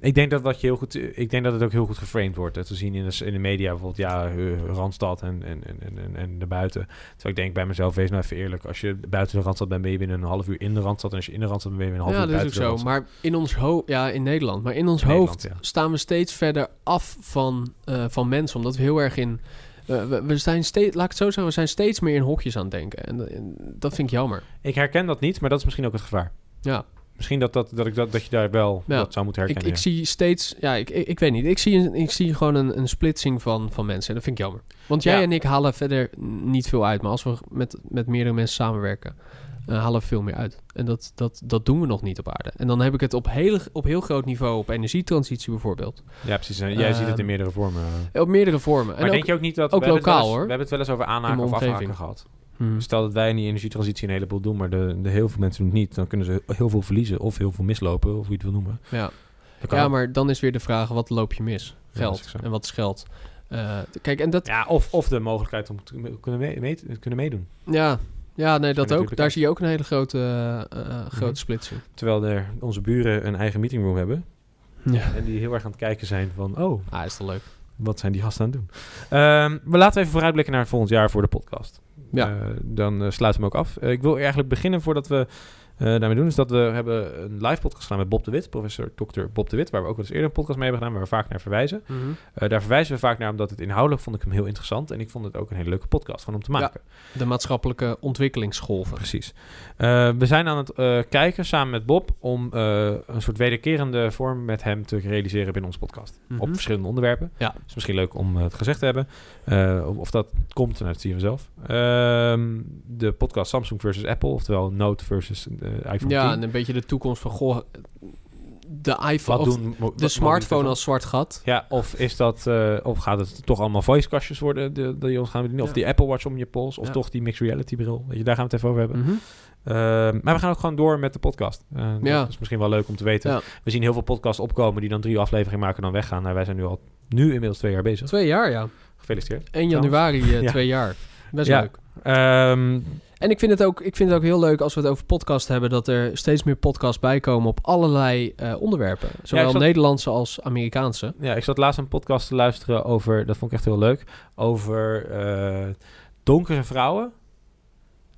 Ik denk dat wat je heel goed, ik denk dat het ook heel goed geframed wordt. Dat we zien in de, in de media bijvoorbeeld, ja, eh, Randstad en, en, en, en, en, en daarbuiten. Terwijl ik denk bij mezelf, wees nou even eerlijk. Als je buiten de Randstad bent, ben je binnen een half uur in de Randstad. En als je in de Randstad bent, ben je een half Ja, uur dat is ook buiten zo. Maar in ons hoofd, ja, in Nederland, maar in ons hoofd ja. staan we steeds verder af van, eh, van mensen, omdat we heel erg in. eh, we, we zijn steeds, laat ik het zo zeggen, we zijn steeds meer in hokjes aan het denken. En, en dat vind ik jammer. Ik herken dat niet, maar dat is misschien ook het gevaar. Ja, Misschien dat, dat, dat, ik dat, dat je daar wel Ja. dat zou moeten ik, herkennen. ik ja. zie steeds, ja, ik, ik, ik weet niet. Ik zie, ik zie gewoon een, een splitsing van, van mensen. En dat vind ik jammer. Want jij Ja. en ik halen verder niet veel uit. Maar als we met, met meerdere mensen samenwerken, eh, halen we veel meer uit. En dat, dat, dat doen we nog niet op aarde. En dan heb ik het op heel, op heel groot niveau, op energietransitie bijvoorbeeld. Ja, precies. En jij ziet het in Ehm, meerdere vormen. Op meerdere vormen. Maar En denk ook, je ook niet dat... ook lokaal, eens- hoor. We hebben het wel eens over aanhaken of afhaken gehad. Hmm. Stel dat wij in die energietransitie een heleboel doen, maar de, de heel veel mensen doen het niet. Dan kunnen ze heel veel verliezen of heel veel mislopen, of hoe je het wil noemen. Ja. Dat ja, ook. maar dan is weer de vraag, wat loop je mis? Geld. dat en wat is geld? Eh, kijk, en dat... Ja, of, of de mogelijkheid om te kunnen, mee, mee- te kunnen meedoen. Ja, ja nee, dat ook. Daar zie je ook een hele grote, eh, eh, grote Mhm. splitsing. Terwijl er, onze buren een eigen meetingroom hebben. Ja. En die heel erg aan het kijken zijn van... Oh, Ah, is toch leuk. wat zijn die gasten aan het doen? Ehm, we laten even vooruitblikken naar het volgend jaar voor de podcast. Ja. Eh, dan eh, sluiten we hem ook af. Eh, ik wil eigenlijk beginnen voordat we daarmee doen. Is dat we hebben een live podcast gedaan met Bob de Wit, professor Dr. Bob de Wit, waar we ook wel eens eerder een podcast mee hebben gedaan, waar we vaak naar verwijzen. Eh, daar verwijzen we vaak naar omdat het inhoudelijk vond ik hem heel interessant. En ik vond het ook een hele leuke podcast van om te Ja. maken. De maatschappelijke ontwikkelingsgolven. Precies. Eh, we zijn aan het eh, kijken samen met Bob om eh, een soort wederkerende vorm met hem te realiseren binnen onze podcast. Mhm. Op verschillende onderwerpen. Ja. is misschien leuk om eh, het gezegd te hebben. Eh, of, of dat komt, nou, dat zien we zelf. Ehm, de podcast Samsung versus Apple, oftewel Note versus iPhone Ja, 10. en een beetje de toekomst van, goh, de iPhone, Wat of doen, de smartphone als zwart gat. Ja, of is dat, eh, of gaat het toch allemaal voicekastjes worden die, die ons gaan bedienen? Of Ja. die Apple Watch om je pols, of Ja. toch die mixed reality bril? Weet je, daar gaan we het even over hebben. Mhm. Ehm, maar we gaan ook gewoon door met de podcast. Eh, Ja. Dat is misschien wel leuk om te weten. Ja. We zien heel veel podcasts opkomen die dan drie afleveringen maken en dan weggaan. Nou, wij zijn nu al nu inmiddels twee jaar bezig. Twee jaar, ja. Gefeliciteerd. 1 januari, eh, Ja. twee jaar. Best leuk. Ehm, En ik vind, het ook, ik vind het ook heel leuk als we het over podcast hebben... dat er steeds meer podcasts bijkomen op allerlei eh, onderwerpen. Zowel zat- Nederlandse als Amerikaanse. ja, ik zat laatst een podcast te luisteren over, dat vond ik echt heel leuk, over eh, donkere vrouwen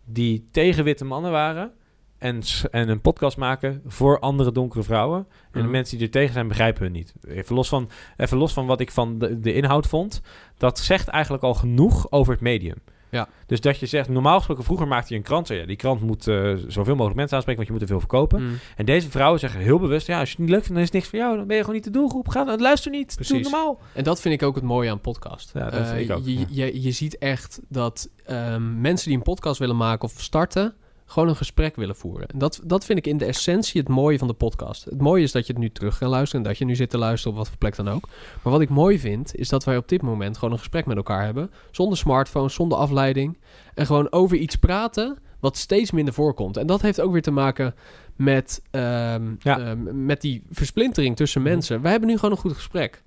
die tegen witte mannen waren. En, en een podcast maken voor andere donkere vrouwen. En de Mhm. mensen die er tegen zijn, begrijpen hun niet. Even los van, even los van wat ik van de, de inhoud vond. Dat zegt eigenlijk al genoeg over het medium. Ja. Dus dat je zegt, normaal gesproken, vroeger maakte je een krant. Ja, die krant moet eh, zoveel mogelijk mensen aanspreken, want je moet er veel verkopen. Mm. En deze vrouwen zeggen heel bewust, ja, als je het niet leuk vindt, dan is het niks voor jou. Dan ben je gewoon niet de doelgroep. Ga, luister niet. Doe normaal. En dat vind ik ook het mooie aan podcast. Ja, dat Eh, vind ik ook, Je, ja. je, je ziet echt dat ehm, mensen die een podcast willen maken of starten... gewoon een gesprek willen voeren. En dat, dat vind ik in de essentie het mooie van de podcast. Het mooie is dat je het nu terug kan luisteren... en dat je nu zit te luisteren op wat voor plek dan ook. Maar wat ik mooi vind, is dat wij op dit moment... gewoon een gesprek met elkaar hebben. Zonder smartphone, zonder afleiding. En gewoon over iets praten wat steeds minder voorkomt. En dat heeft ook weer te maken met, ehm, Ja. ehm, met die versplintering tussen Mhm. mensen. Wij hebben nu gewoon een goed gesprek.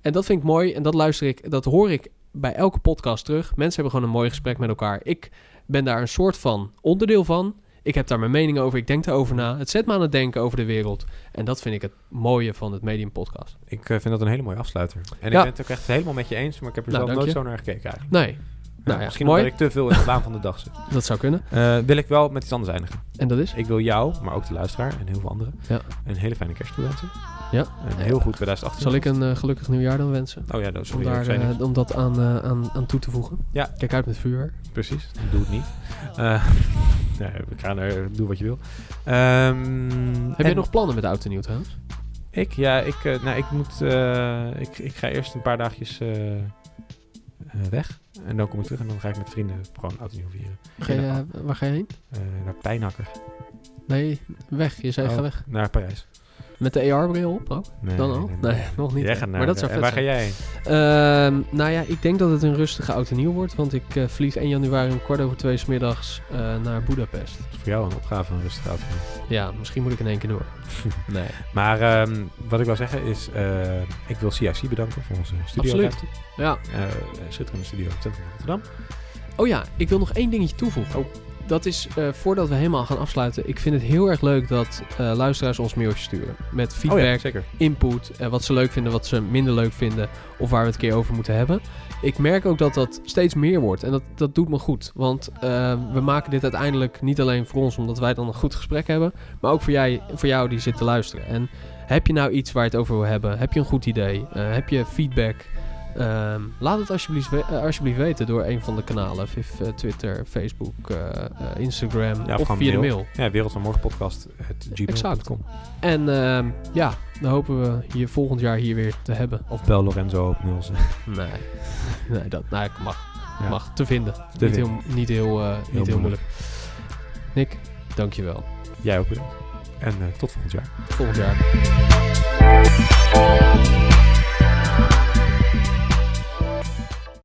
En dat vind ik mooi en dat luister ik, dat hoor ik bij elke podcast terug. Mensen hebben gewoon een mooi gesprek met elkaar. Ik ben daar een soort van onderdeel van. Ik heb daar mijn mening over, ik denk daarover na. Het zet me aan het denken over de wereld. En dat vind ik het mooie van het Medium Podcast. Ik eh, vind dat een hele mooie afsluiter. En Ja. ik ben het ook echt helemaal met je eens, maar ik heb er Nou, zelf nooit je. zo naar gekeken eigenlijk. Nee, Ja, nou ja, misschien mooi. omdat ik te veel in de waan van de dag zit. Dat zou kunnen. Eh, wil ik wel met iets anders eindigen. En dat is? Ik wil jou, maar ook de luisteraar en heel veel anderen, Ja. een hele fijne kerst. Ja. Een heel goed 2018. Zal ik een eh, gelukkig nieuwjaar dan wensen? Oh ja, dat is Om, daar, eh, om dat aan, eh, aan, aan toe te voegen. Ja. Kijk uit met vuur. Precies, doe het niet. Nee, we gaan er, doe wat je wil. Ehm, Heb je en nog plannen met oud en nieuw trouwens? Ik? Ja, ik, nou, ik moet, ik, ik ga eerst een paar dagjes weg. En dan kom ik terug en dan ga ik met vrienden gewoon oud en nieuw vieren. Ga je, Ja. waar ga je heen? Naar Pijnakker. Nee, weg. Je zei Oh, ga weg. Naar Parijs. Met de AR-bril op ook? Nee, Dan al? Nee, nog niet. Jij hè? gaat naar, maar dat zou en waar ga jij? Ehm, nou ja, ik denk dat het een rustige oud en nieuw wordt. Want ik eh, vlieg 1 januari om kwart over twee 's middags eh, naar Budapest. Dat is voor jou een opgave, een rustig oud. Ja, misschien moet ik in één keer door. nee. Maar ehm, wat ik wil zeggen is, eh, ik wil CIC bedanken voor onze studio. Absoluut. Ja. Uh, schitterende studio in Rotterdam. Oh ja, ik wil nog één dingetje toevoegen. Oh. Dat is eh, voordat we helemaal gaan afsluiten. Ik vind het heel erg leuk dat eh, luisteraars ons mailtjes sturen. Met feedback, Oh ja, zeker. input, eh, wat ze leuk vinden, wat ze minder leuk vinden. Of waar we het een keer over moeten hebben. Ik merk ook dat dat steeds meer wordt. En dat, dat doet me goed. Want we maken dit uiteindelijk niet alleen voor ons, omdat wij dan een goed gesprek hebben. Maar ook voor, jij, voor jou die zit te luisteren. En heb je nou iets waar je het over wil hebben? Heb je een goed idee? Heb je feedback? Ehm, laat het alsjeblieft, we- eh, alsjeblieft weten door een van de kanalen. Viv, eh, Twitter, Facebook, eh, Instagram Ja, of via de mail. mail. Ja, Wereld van Morgen podcast. Exact. En ehm, ja, dan hopen we je volgend jaar hier weer te hebben. Of bel Lorenzo op 06. Nee, nee dat nee, mag, Ja. mag te vinden. Te niet, vinden. Heel, niet, heel, eh, niet heel moeilijk. moeilijk. Nick, dankjewel. Jij ook bedankt. En tot volgend jaar. Volgend jaar.